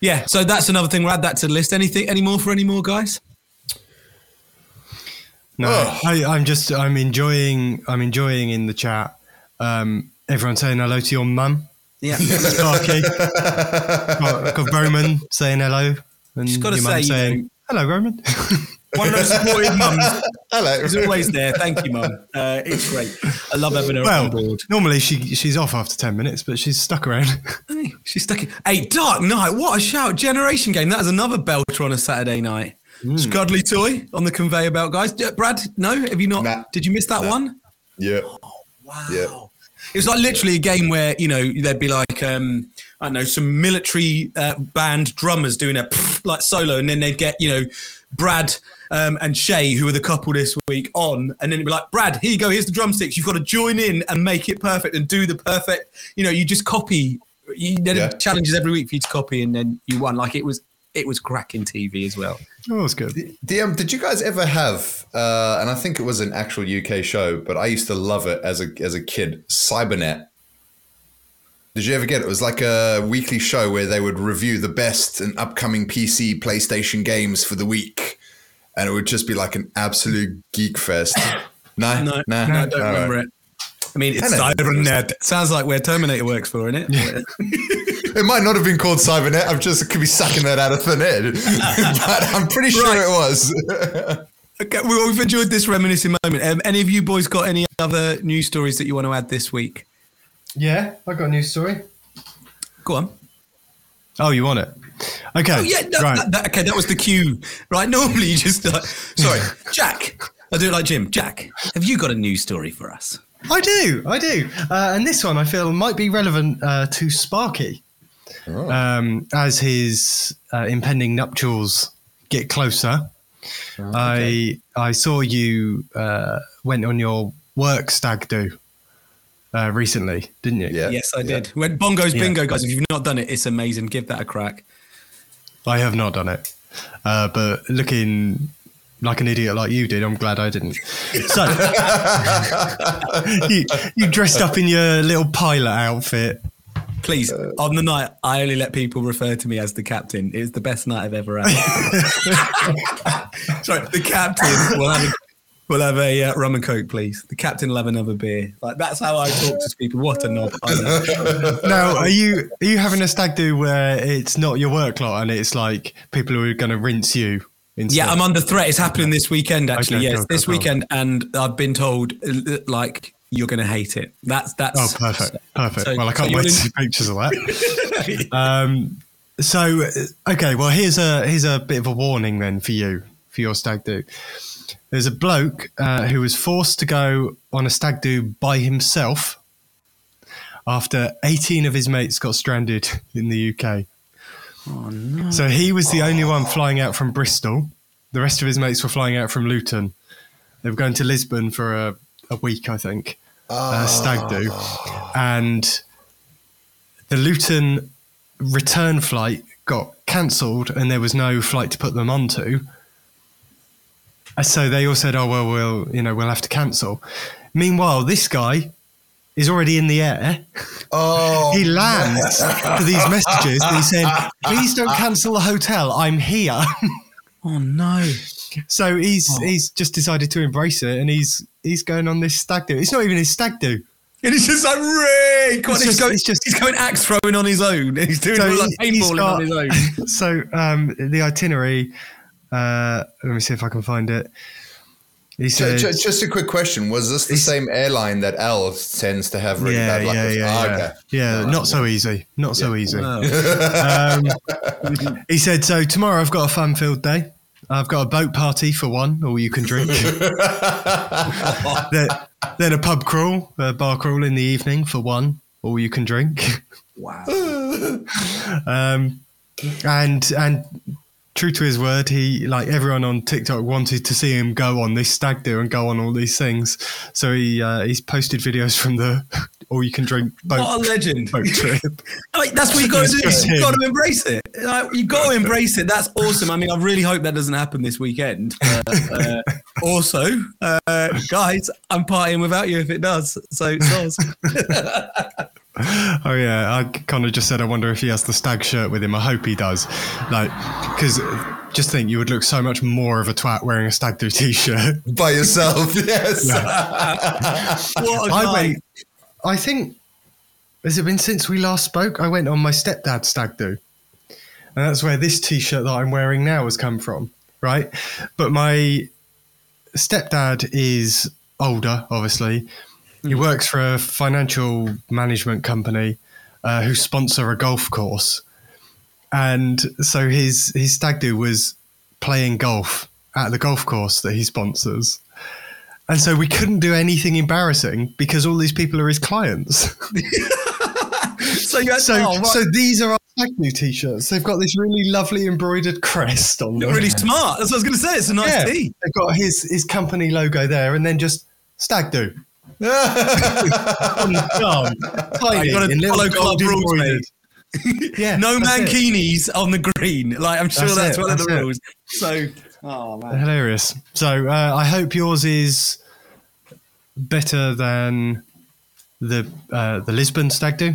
yeah, so that's another thing. We'll add that to the list. Anything? Any more for any more guys? No, Ugh. I, I'm just I'm enjoying I'm enjoying in the chat. Um, everyone saying hello to your mum. Yeah. <laughs> Sparky. got, got Roman saying hello, and Just gotta your mum say, you saying hello, Roman. <laughs> One of those supportive mums <laughs> Hello. is always there. Thank you, mum. Uh, it's great. I love having her on board. normally she she's off after ten minutes, but she's stuck around. Hey, she's stuck in. Hey, Dark Knight, what a shout. Generation game. That is another belter on a Saturday night. Scudley Toy on the conveyor belt, guys. Brad, no? Have you not? Nah. Did you miss that one? Yeah. Wow. Yeah. It was like literally a game where, you know, there'd be like, um, I don't know, some military uh, band drummers doing a like solo, and then they'd get, you know, Brad um, and Shay, who were the couple this week, on, and then it'd be like, Brad, here you go, here's the drumsticks. You've got to join in and make it perfect and do the perfect, you know, you just copy. You, there Yeah. challenges every week for you to copy, and then you won. Like it was, it was cracking TV as well. oh, it's good. DM, did you guys ever have? Uh, and I think it was an actual UK show, but I used to love it as a as a kid. Cybernet. Did you ever get it? It was like a weekly show where they would review the best and upcoming PC, PlayStation games for the week, and it would just be like an absolute geek fest. <laughs> No, No, no, no, I don't remember it. I mean, it's Cybernet. Sounds like where Terminator works for, isn't it? <laughs> it might not have been called Cybernet. I'm just could be sucking that out of thin air, <laughs> but I'm pretty sure Right. it was. Okay, well, we've enjoyed this reminiscing moment. Um, any of you boys got any other news stories that you want to add this week? Yeah, I got a news story. Go on. Oh, you want it? Okay. Oh, yeah, no, right. that- that- okay, that was the cue. Right, normally you just like, sorry, Jack. I do it like Jim. Jack, have you got a news story for us? I do, I do. Uh, and this one I feel might be relevant uh, to Sparky um, as his uh, impending nuptials get closer. I I saw you uh, went on your work stag do uh, recently, didn't you? Yeah. Yes, I did. Went Bongo's Yeah. Bingo, guys, if you've not done it, it's amazing. Give that a crack. I have not done it, uh, but looking like an idiot like you did, I'm glad I didn't. So <laughs> <laughs> you, you dressed up in your little pilot outfit. Please, on the night, I only let people refer to me as the captain. It's the best night I've ever had. <laughs> Sorry, the captain will have a, will have a uh, rum and coke, please. The captain will have another beer. Like that's how I talk to people. What a knob! Now, are you are you having a stag do where it's not your work lot and it's like people who are going to rinse you? Instead? Yeah, I'm under threat. It's happening this weekend, actually. Okay, yes, cool, this cool, cool. weekend, and I've been told uh, like you're going to hate it. That's that's. Oh, perfect, perfect. So- well, I can't so wait to see pictures of that. <laughs> um, so, uh, okay, well, here's a here's a bit of a warning then for you for your stag do. There's a bloke uh, who was forced to go on a stag do by himself after 18 of his mates got stranded <laughs> in the UK. Oh, no. So he was the only one flying out from Bristol. The rest of his mates were flying out from Luton. They were going to Lisbon for a, a week, I think, uh, stag do. And the Luton return flight got cancelled and there was no flight to put them onto. So they all said, "Oh well, we'll you know we'll have to cancel." Meanwhile, this guy is already in the air. Oh, He lands to these <laughs> messages and he's saying, "Please don't cancel the hotel. I'm here." <laughs> Oh no! so he's he's just decided to embrace it and he's he's going on this stag do. It's not even his stag do. And it's just like Ray. On, It's he's, just- going, it's just- he's going axe throwing on his own. <laughs> He's doing So all like he- paintballing on his own. <laughs> so um, the itinerary. Uh, let me see if I can find it. He said, ju- just a quick question: Was this the same airline that Al tends to have really yeah, bad luck yeah, with? yeah, Ah, yeah. okay. Yeah, not so easy. Not so easy. Oh. Um, <laughs> he said, so tomorrow I've got a fun-filled day. I've got a boat party for one, all you can drink. <laughs> then, then a pub crawl, a bar crawl in the evening for one, all you can drink. Wow. <laughs> Um, and and true to his word, he like everyone on TikTok wanted to see him go on this stag do and go on all these things. So he uh, he's posted videos from the <laughs> all you can drink boat, What a legend. boat trip. <laughs> Like, that's what you got <laughs> to do. You've got to embrace it. Like, you got to embrace it. That's awesome. I mean, I really hope that doesn't happen this weekend. But, uh, also, uh, guys, I'm partying without you if it does. So, soz. <laughs> Oh yeah, I kind of just said I wonder if he has the stag shirt with him. I hope he does, like because just think you would look so much more of a twat wearing a stag do t-shirt. <laughs> By yourself, <laughs> yes. what a I guy. went. I think has it been since we last spoke? I went on my stepdad's stag do, and that's where this T-shirt that I'm wearing now has come from, right? But my stepdad is older, obviously. He works for a financial management company uh, who sponsor a golf course, and so his his stag do was playing golf at the golf course that he sponsors. And so we couldn't do anything embarrassing because all these people are his clients. <laughs> So, you had, So, oh, right. so these are our stag do t-shirts. They've got this really lovely embroidered crest on them. really smart. That's what I was going to say. It's a nice yeah, tee. they've got his his company logo there, and then just stag do. On the arm, gotta follow club rules, embroidered. <laughs> Yeah, No that's it. mankinis on the green. Like, I'm sure That's that's, it, one of the it. rules. So, oh, man. Hilarious. So uh, I hope yours is better than the uh, the Lisbon stag do,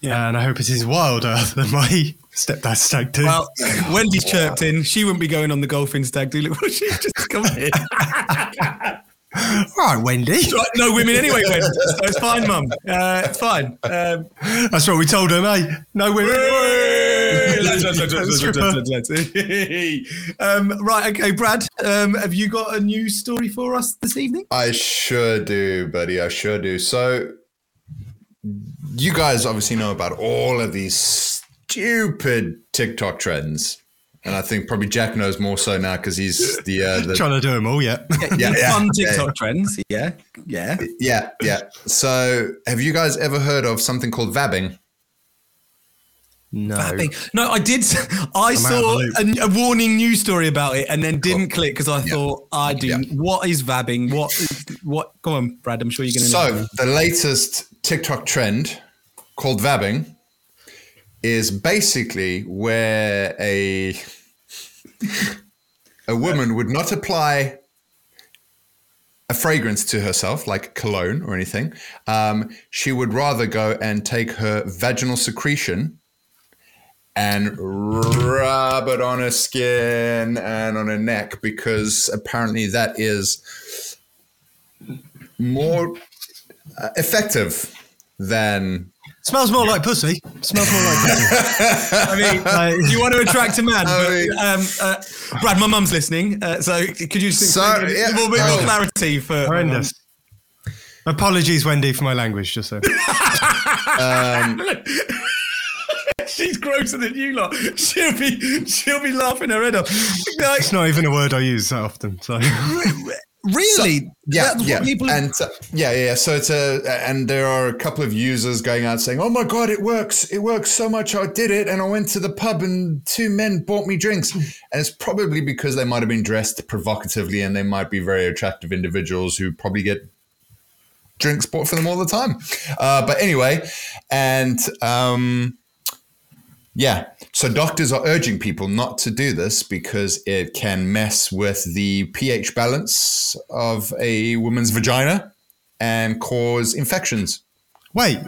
Yeah. and I hope it is wilder <laughs> than my stepdad stag do. Well, Wendy's chirped in. She wouldn't be going on the golfing stag do. Look what she's just come in. <laughs> All right, Wendy. No women anyway, Wendy. So it's fine, Mum. Uh, it's fine. Um, That's what we told her, mate. No women. Um, right, okay, Brad. Um, have you got a news story for us this evening? I sure do, buddy. I sure do. So, you guys obviously know about all of these stupid TikTok trends. And I think probably Jack knows more so now because he's the, uh, the Trying to do them all, yeah. yeah, yeah, Fun yeah, TikTok trends. Yeah, yeah. yeah, yeah. So, have you guys ever heard of something called vabbing? No. Vabbing. No, I did. I out saw a, a warning news story about it and then didn't click because I thought I do. Yeah. What is vabbing? What? Is, what? Go on, Brad. I'm sure you're going to know. So, the latest TikTok trend called vabbing is basically where a a woman would not apply a fragrance to herself, like cologne or anything. Um, she would rather go and take her vaginal secretion and rub it on her skin and on her neck because apparently that is more uh, effective than Smells more like pussy. Smells more like pussy. <laughs> I mean, <laughs> Like- you want to attract a man. I but, um, uh, Brad, my mum's listening, uh, so could you just So, explain a yeah, little bit more oh. clarity for Horrendous. Apologies, Wendy, for my language, just so. <laughs> She's grosser than you lot. She'll be she'll be laughing her head off. Like, It's not even a word I use that often. So really? yeah, That's yeah, people and uh, yeah, yeah. So it's a, and there are a couple of users going out saying, "Oh my god, it works! It works so much. I did it, and I went to the pub, and two men bought me drinks." and it's probably because they might have been dressed provocatively, and they might be very attractive individuals who probably get drinks bought for them all the time. Uh, but anyway, and um, yeah, so doctors are urging people not to do this because it can mess with the pH balance of a woman's vagina and cause infections. wait,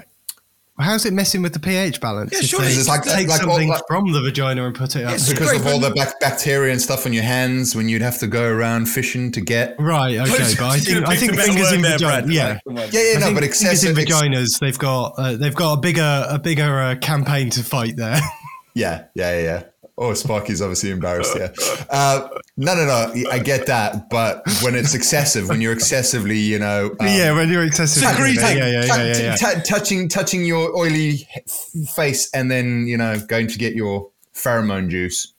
how's it messing with the pH balance? Yeah, if surely it's like- take like something that- from the vagina and put it up. It's Because of all the bac- bacteria and stuff on your hands when you'd have to go around fishing to get. Right, okay, but I think I think Picked a better fingers in there, vagina. Brad. Yeah, Yeah, yeah, no, think but fingers in excessive. ex- vaginas. They've got uh, they've got a bigger a bigger uh, campaign to fight there. <laughs> Yeah, yeah, yeah, yeah. Oh, Sparky's obviously embarrassed. Yeah. Uh, no, no, no. I get that, but when it's excessive, when you're excessively, you know, um, yeah, when you're excessively, Secreting, yeah, yeah, yeah, yeah, yeah, yeah. tou- touching, touching your oily f- face, and then you know going to get your pheromone juice.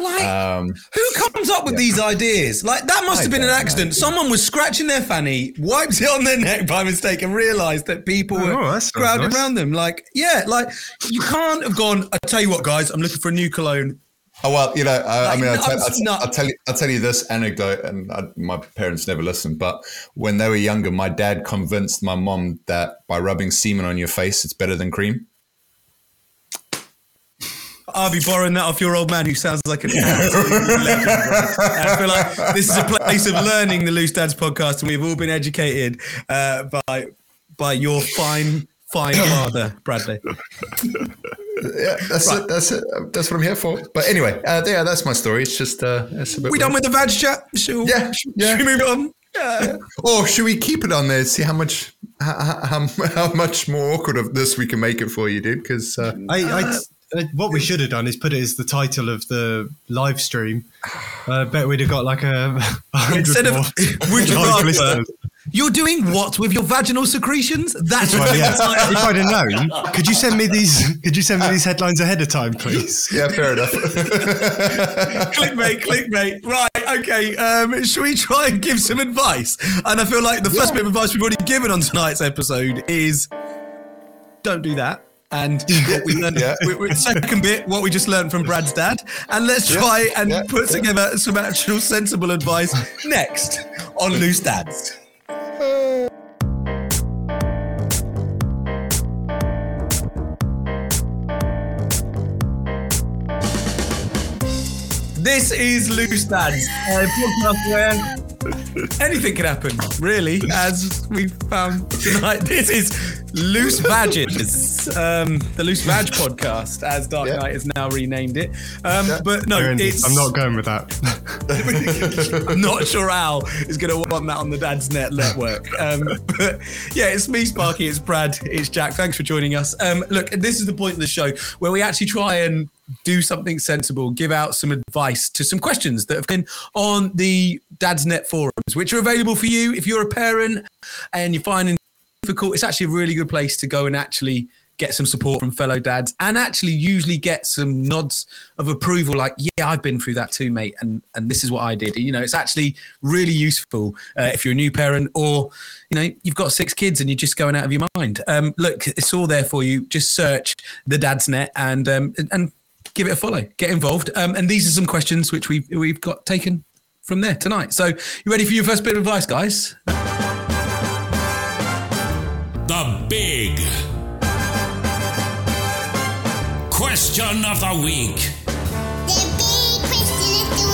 Like, Um, who comes up with these ideas? Like that must I have been an don't know, accident. Someone was scratching their fanny, wiped it on their neck by mistake, and realised that people Oh, were that sounds crowded nice. around them. Like, yeah, like you can't have gone. I tell you what, guys, I'm looking for a new cologne. Oh well, you know, I, I mean, I'll, no, tell, it's I'll, t- not- I'll tell you, I'll tell you this anecdote, and I, my parents never listened. But when they were younger, my dad convinced my mom that by rubbing semen on your face, it's better than cream. I'll be borrowing that off your old man who sounds like an absolute <laughs> legend. bro. I feel like this is a place of learning the Loose Dads podcast, and we've all been educated uh, by by your fine, fine father, Bradley. <laughs> Yeah, that's it. That's it. That's what I'm here for. But anyway, uh, yeah, that's my story. It's just, uh, it's a bit. We weird. done with the vag chat? Should, Yeah, should, yeah. should we move on? Yeah. Or should we keep it on there? See how much, how, how, how much more awkward of this we can make it for you, dude? Because uh, I, I, uh, what we should have done is put it as the title of the live stream. I uh, bet we'd have got like a, a <laughs> hundred Instead of more would you rather. You're doing what with your vaginal secretions? That's Well, what yeah. if I'd have known, could you send me these? Could you send me these headlines ahead of time, please? <laughs> yeah, fair enough. <laughs> clickbait, clickbait. Right, okay. Um, should we try and give some advice? And I feel like the first bit of advice we've already given on tonight's episode is don't do that. And <laughs> what we learned, Yeah. we- we- second bit, what we just learned from Brad's dad. And let's try and yeah, put together some actual sensible advice next on Loose Dads. This is Loose Dads, a podcast where anything can happen, really, as we found tonight. <laughs> This is Loose Badges, um, the Loose Badge podcast, as Dark Yeah. Knight has now renamed it. Um, But no, it's, I'm not going with that. <laughs> I'm not sure Al is going to want that on the Dad's Net network. Um, but yeah, it's me, Sparky. It's Brad. It's Jack. Thanks for joining us. Um, look, this is the point of the show where we actually try and do something sensible, give out some advice to some questions that have been on the Dad's Net forums, which are available for you if you're a parent and you're finding it difficult. It's actually a really good place to go and actually get some support from fellow dads and actually usually get some nods of approval like yeah i've been through that too mate and and this is what i did. You know it's actually really useful uh, if you're a new parent or you know you've got six kids and you're just going out of your mind. Um look it's all there for you. Just search the dad's net and um and give it a follow get involved um and these are some questions which we've we've got taken from there tonight so you ready for your first bit of advice guys The big question of the week. The big question of the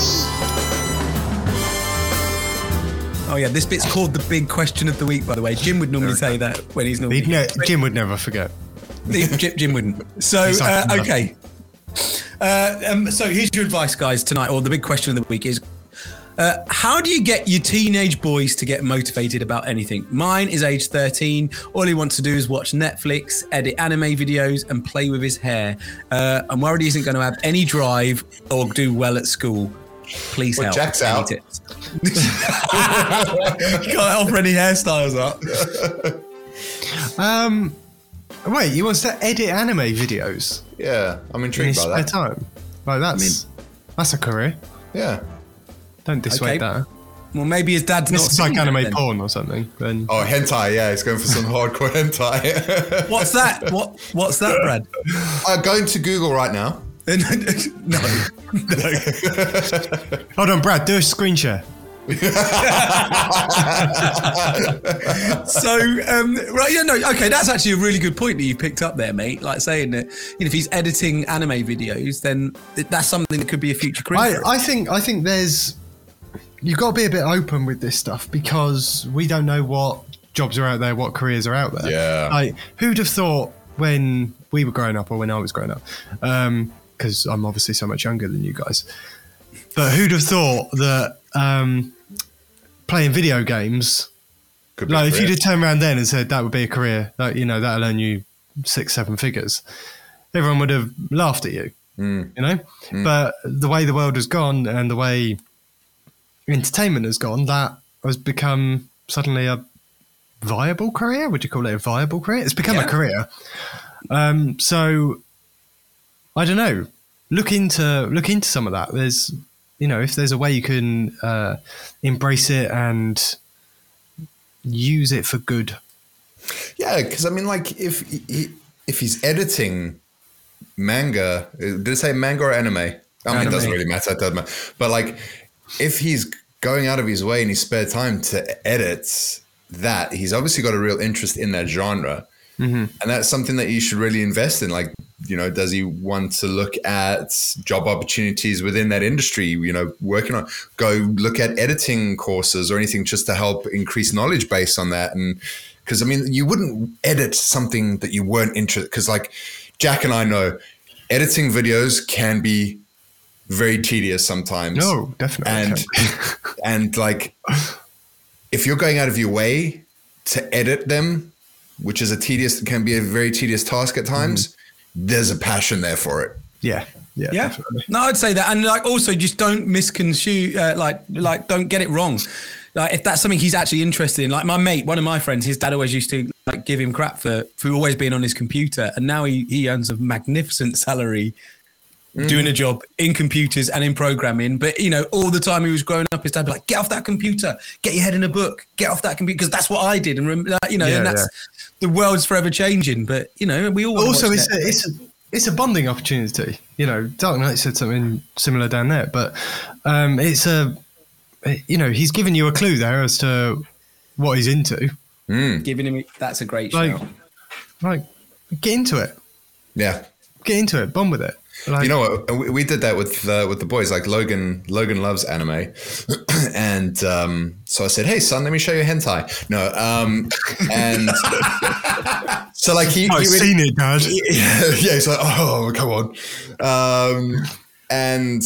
week. oh yeah this bit's called the big question of the week by the way jim would normally say that when he's normally He'd ne- Jim would never forget. Jim, Jim wouldn't. So, uh, okay. Uh, um, so here's your advice, guys, tonight, or the big question of the week is uh, how do you get your teenage boys to get motivated about anything? Mine is age 13. All he wants to do is watch Netflix, edit anime videos, and play with his hair. Uh, I'm worried he isn't going to have any drive or do well at school. Please Well, help. Jack's Any out. tips? <laughs> Can't offer any hairstyles up. Um, wait, he wants to edit anime videos Yeah, I'm in intrigued his by spare that. time. Like that's that's a career. Yeah. Don't dissuade Okay. that. Well, maybe his dad's This not. is like anime then. porn or something. Then Oh, hentai. Yeah, he's going for some <laughs> hardcore hentai. <laughs> What's that? What? What's that, Brad? I'm going to Google right now. <laughs> no, no. hold on, Brad, do a screen share. <laughs> So, um, right, yeah, no, okay, that's actually a really good point that you picked up there, mate. Like saying that, you know, if he's editing anime videos, then that's something that could be a future career. I. I think I think there's you've got to be a bit open with this stuff because we don't know what jobs are out there, what careers are out there. Yeah. Like who'd have thought when we were growing up or when I was growing up, because I'm obviously so much younger than you guys. But who'd have thought that um, playing video games, Could like if you'd have turned around then and said that would be a career, that you know that'll earn you six, seven figures, everyone would have laughed at you Mm. you know. But the way the world has gone and the way entertainment has gone, that has become suddenly a viable career. Would you call it a viable career? It's become Yeah. a career. Um, so I don't know. Look into look into some of that. There's you know if there's a way you can uh, embrace it and use it for good. Yeah, because I mean, like, if he, if he's editing manga, did it say manga or anime? I mean, Anime. it doesn't really matter. It doesn't matter. But like, if he's going out of his way in his spare time to edit that, he's obviously got a real interest in that genre, Mm-hmm. and that's something that you should really invest in. Like, you know, does he want to look at job opportunities within that industry? You know, working on go look at editing courses or anything just to help increase knowledge base on that. And because I mean, you wouldn't edit something that you weren't interested. Because like Jack and I know, editing videos can be very tedious sometimes. No, definitely and <laughs> and like if you're going out of your way to edit them, which is a tedious can be a very tedious task at times, there's a passion there for it. Yeah, yeah, yeah, definitely. no, I'd say that, and like also just don't misconstrue, uh, like like don't get it wrong. Like if that's something he's actually interested in, like my mate, one of my friends, his dad always used to like give him crap for for always being on his computer, and now he he earns a magnificent salary doing a job in computers and in programming. But you know, all the time he was growing up, his dad would be like, "Get off that computer, get your head in a book, get off that computer," because that's what I did, and rem- like, you know, Yeah, and that's the world's forever changing. But you know, we all also watch it's a, it's a it's a bonding opportunity. You know, Dark Knight said something similar down there, but um, it's a you know he's given you a clue there as to what he's into. Mm. giving him that's a great Like, shout. like get into it, Yeah. get into it, bond with it. Like- you know what? We, we did that with uh, with the boys. Like Logan, Logan loves anime, <clears throat> and um, so I said, "Hey, son, let me show you hentai." No, um, and <laughs> so like he, I've he really- seen it, Dad. yeah, <laughs> yeah, he's like, oh, come on. Um, and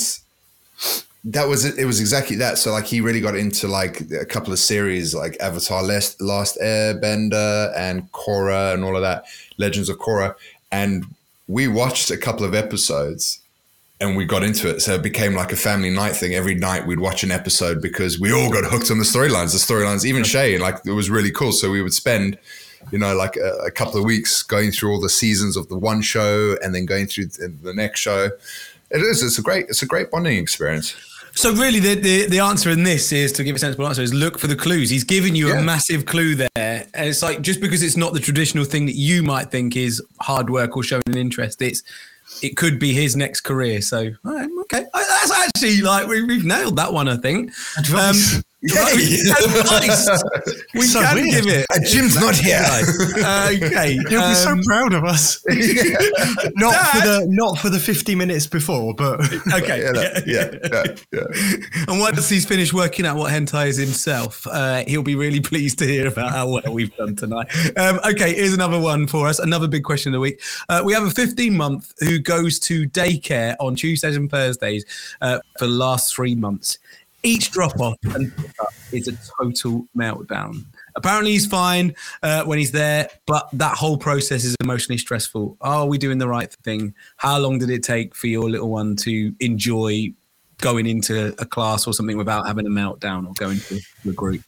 that was it. It was exactly that. So like he really got into like a couple of series like Avatar Last, Last Airbender and Korra and all of that, Legends of Korra. And we watched a couple of episodes and we got into it. So it became like a family night thing. Every night we'd watch an episode because we all got hooked on the storylines. The storylines, even Shay, like it was really cool. So we would spend, you know, like a, a couple of weeks going through all the seasons of the one show and then going through the, the next show. It is. It's a great. It's a great bonding experience. So really, the, the the answer in this is to give a sensible answer is look for the clues. He's given you Yeah. a massive clue there, and it's like just because it's not the traditional thing that you might think is hard work or showing an interest, it's it could be his next career. So right, okay, that's actually like we, we've nailed that one. I think. Um, right, advice. <laughs> We So can weird. give it. Uh, Jim's not here. <laughs> Uh, okay. He'll be so um, proud of us. <laughs> not for the not for the fifty minutes before, but Okay. Yeah, that- yeah, yeah, yeah. And once he's finished working out what hentai is himself, uh, he'll be really pleased to hear about how well we've done tonight. Um, okay, here's another one for us. Another big question of the week. Uh, we have a 15 month who goes to daycare on Tuesdays and Thursdays uh, for the last three months. Each drop off and is a total meltdown. Apparently, he's fine uh, when he's there, but that whole process is emotionally stressful. Are we doing the right thing? How long did it take for your little one to enjoy going into a class or something without having a meltdown or going to the group?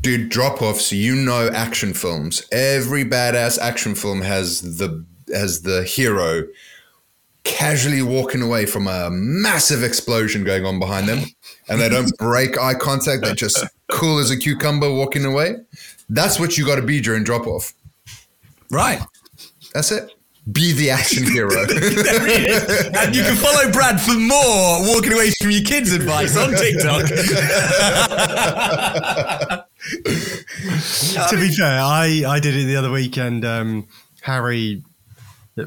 Dude, drop offs. You know, action films. Every badass action film has the has the hero casually walking away from a massive explosion going on behind them, and they don't <laughs> break eye contact. They're just cool as a cucumber walking away. That's what you got to be during drop off. Right. That's it. Be the action <laughs> hero. <laughs> and you can follow Brad for more walking away from your kids advice on TikTok. to be fair, I, I did it the other week, and um, Harry,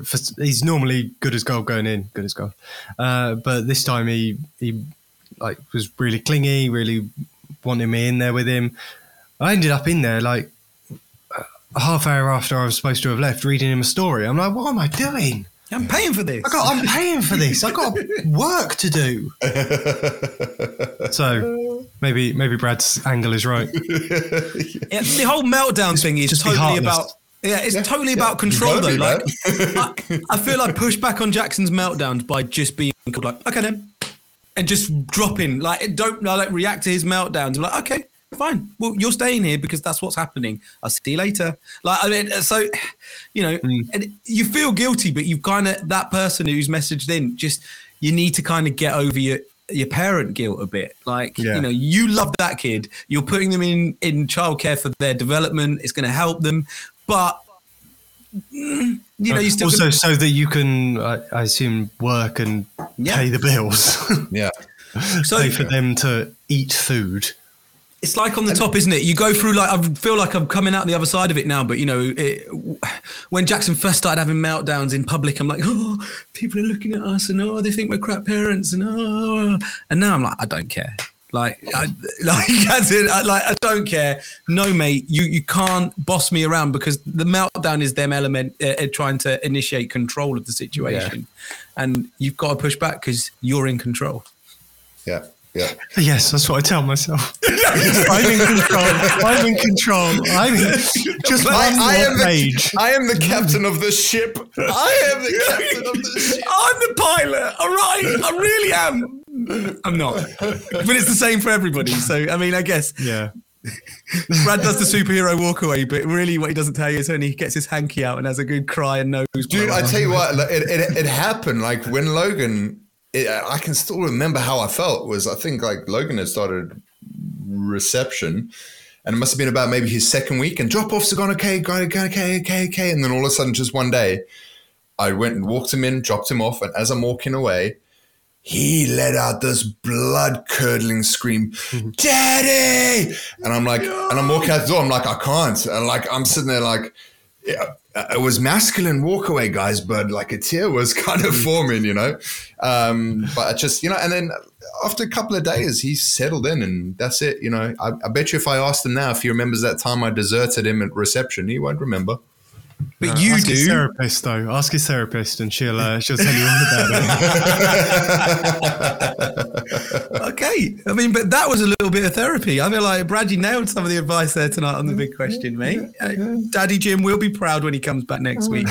for, he's normally good as gold going in, good as gold. Uh, but this time he he like was really clingy, really wanted me in there with him. I ended up in there like a half hour after I was supposed to have left, reading him a story. I'm like, what am I doing? I'm paying for this. I got, I'm paying for this. I got <laughs> work to do. so maybe maybe Brad's angle is right. Yeah, the whole meltdown thing is just totally about. Yeah, it's totally about control though. be, Like, I, I feel I push back on Jackson's meltdowns by just being like, okay then, and just dropping. Like, don't I like react to his meltdowns. I'm like, okay, fine. Well, you're staying here because that's what's happening. I'll see you later. Like, I mean, so you know, hmm. and you feel guilty, but you kind of that person who's messaged in just you need to kind of get over your your parent guilt a bit. Like, Yeah. you know, you love that kid. You're putting them in in childcare for their development. It's going to help them, but <clears throat> you know, you still also so that you can, I, I assume, work and Yeah. pay the bills, <laughs> yeah. so pay for them to eat food. it's like on the top, isn't it? You go through like I feel like I'm coming out the other side of it now, but you know, it, when Jackson first started having meltdowns in public, I'm like, <laughs> oh, people are looking at us and oh, they think we're crap parents and oh, and now I'm like, I don't care. Like, I, like, <laughs> as in, I, like, I don't care. No, mate, you you can't boss me around because the meltdown is them element uh, uh, trying to initiate control of the situation, and you've got to push back because you're in control. Yeah. Yeah. <laughs> Yes, that's what I tell myself. <laughs> I'm in control. I'm in control. I'm in just one I, I am page. the I am the captain of the ship. I am the captain of the ship. I'm the pilot. All right, I really am. <laughs> I'm not, but it's the same for everybody. So I mean, I guess Yeah. Brad does the superhero walk away, but really, what he doesn't tell you is when he gets his hanky out and has a good cry and knows. Dude, I tell you what, it, it, it happened like when Logan. It, I can still remember how I felt. Was I think like Logan had started reception, and it must have been about maybe his second week, and drop offs are gone okay, gone okay, okay, okay, okay, and then all of a sudden, just one day, I went and walked him in, dropped him off, and as I'm walking away, he let out this blood curdling scream, <laughs> "Daddy!" And I'm like, and I'm walking out the door. I'm like, I can't. And like, I'm sitting there like, yeah, it was masculine walkaway, guys, but like a tear was <laughs> kind of forming, you know. Um, but I just, you know, and then after a couple of days, he settled in, and that's it. You know, I, I bet you if I asked him now if he remembers that time I deserted him at reception, he won't remember. But Uh, you ask his do. therapist though. Ask his therapist, and she'll uh, she'll tell you all about it. <laughs> Okay. I mean, but that was a little bit of therapy. I feel like Brad, you nailed some of the advice there tonight on the big question, mate. Uh, Daddy Jim will be proud when he comes back next week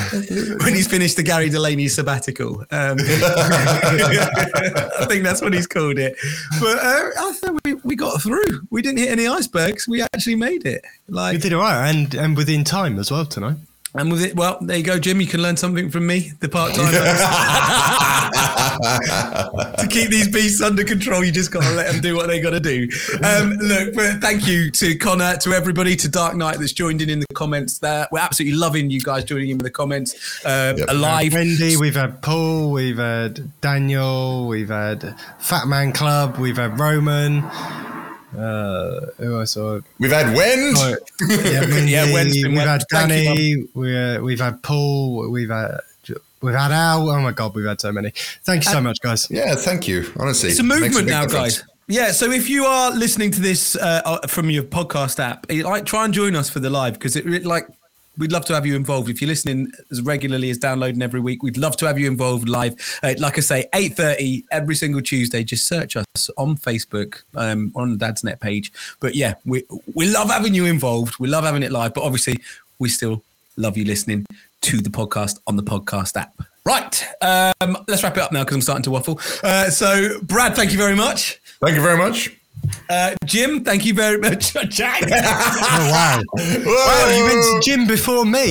when he's finished the Gary Delaney sabbatical. Um, <laughs> I think that's what he's called it. But uh, I think we, we got through. We didn't hit any icebergs. We actually made it. Like we did all right, and and within time as well tonight. And with it, well, there you go, Jim. You can learn something from me, the part time. <laughs> <laughs> to keep these beasts under control, you just got to let them do what they got to do. Um, look, but thank you to Connor, to everybody, to Dark Knight that's joined in in the comments there. We're absolutely loving you guys joining in with the comments. Uh, Alive. Wendy, we've had Paul, we've had Daniel, we've had Fat Man Club, we've had Roman. Uh, who else? saw? We've had Wend. Oh, yeah, <laughs> Wendy, Yeah, Wen's been we've well. had Thank you, Danny. we, uh, we've had Paul. We've had we've had Al. Oh my god, we've had so many. Thank you so much, guys. Yeah, thank you. Honestly, It's a Makes movement big now, difference. guys. Yeah, so if you are listening to this uh, uh, from your podcast app, like try and join us for the live because it it, like we'd love to have you involved. If you're listening as regularly as downloading every week, we'd love to have you involved live. Uh, like I say, eight thirty every single Tuesday. Just search us on Facebook um, on the Dadsnet page. But yeah, we we love having you involved. We love having it live. But obviously, we still love you listening to the podcast on the podcast app. Right, um, let's wrap it up now because I'm starting to waffle. Uh, so, Brad, thank you very much. Thank you very much. Uh, Jim, thank you very much. <laughs> Jack. Oh wow! <laughs> wow, you went to Jim before me.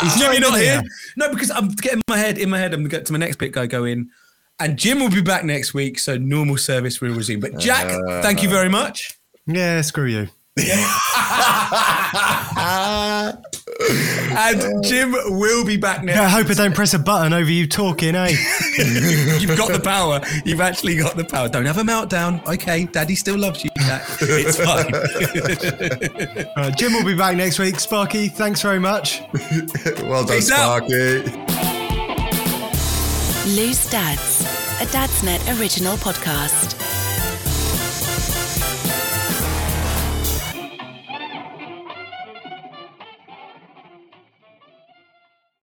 He's Jim, you're not even here. No, because I'm getting my head in my head. I'm going to get to my next bit. Go go in, and Jim will be back next week, so normal service will resume. But Jack, thank you very much. Yeah, screw you. <laughs> <laughs> And Jim will be back next. I hope I don't press a button over you talking, eh? <laughs> You've got the power. You've actually got the power. Don't have a meltdown. Okay, Daddy still loves you, Jack. It's fine. <laughs> Uh, Jim will be back next week. Sparky, thanks very much. Well done, Peace out. Sparky. Loose Dads, a Dadsnet original podcast.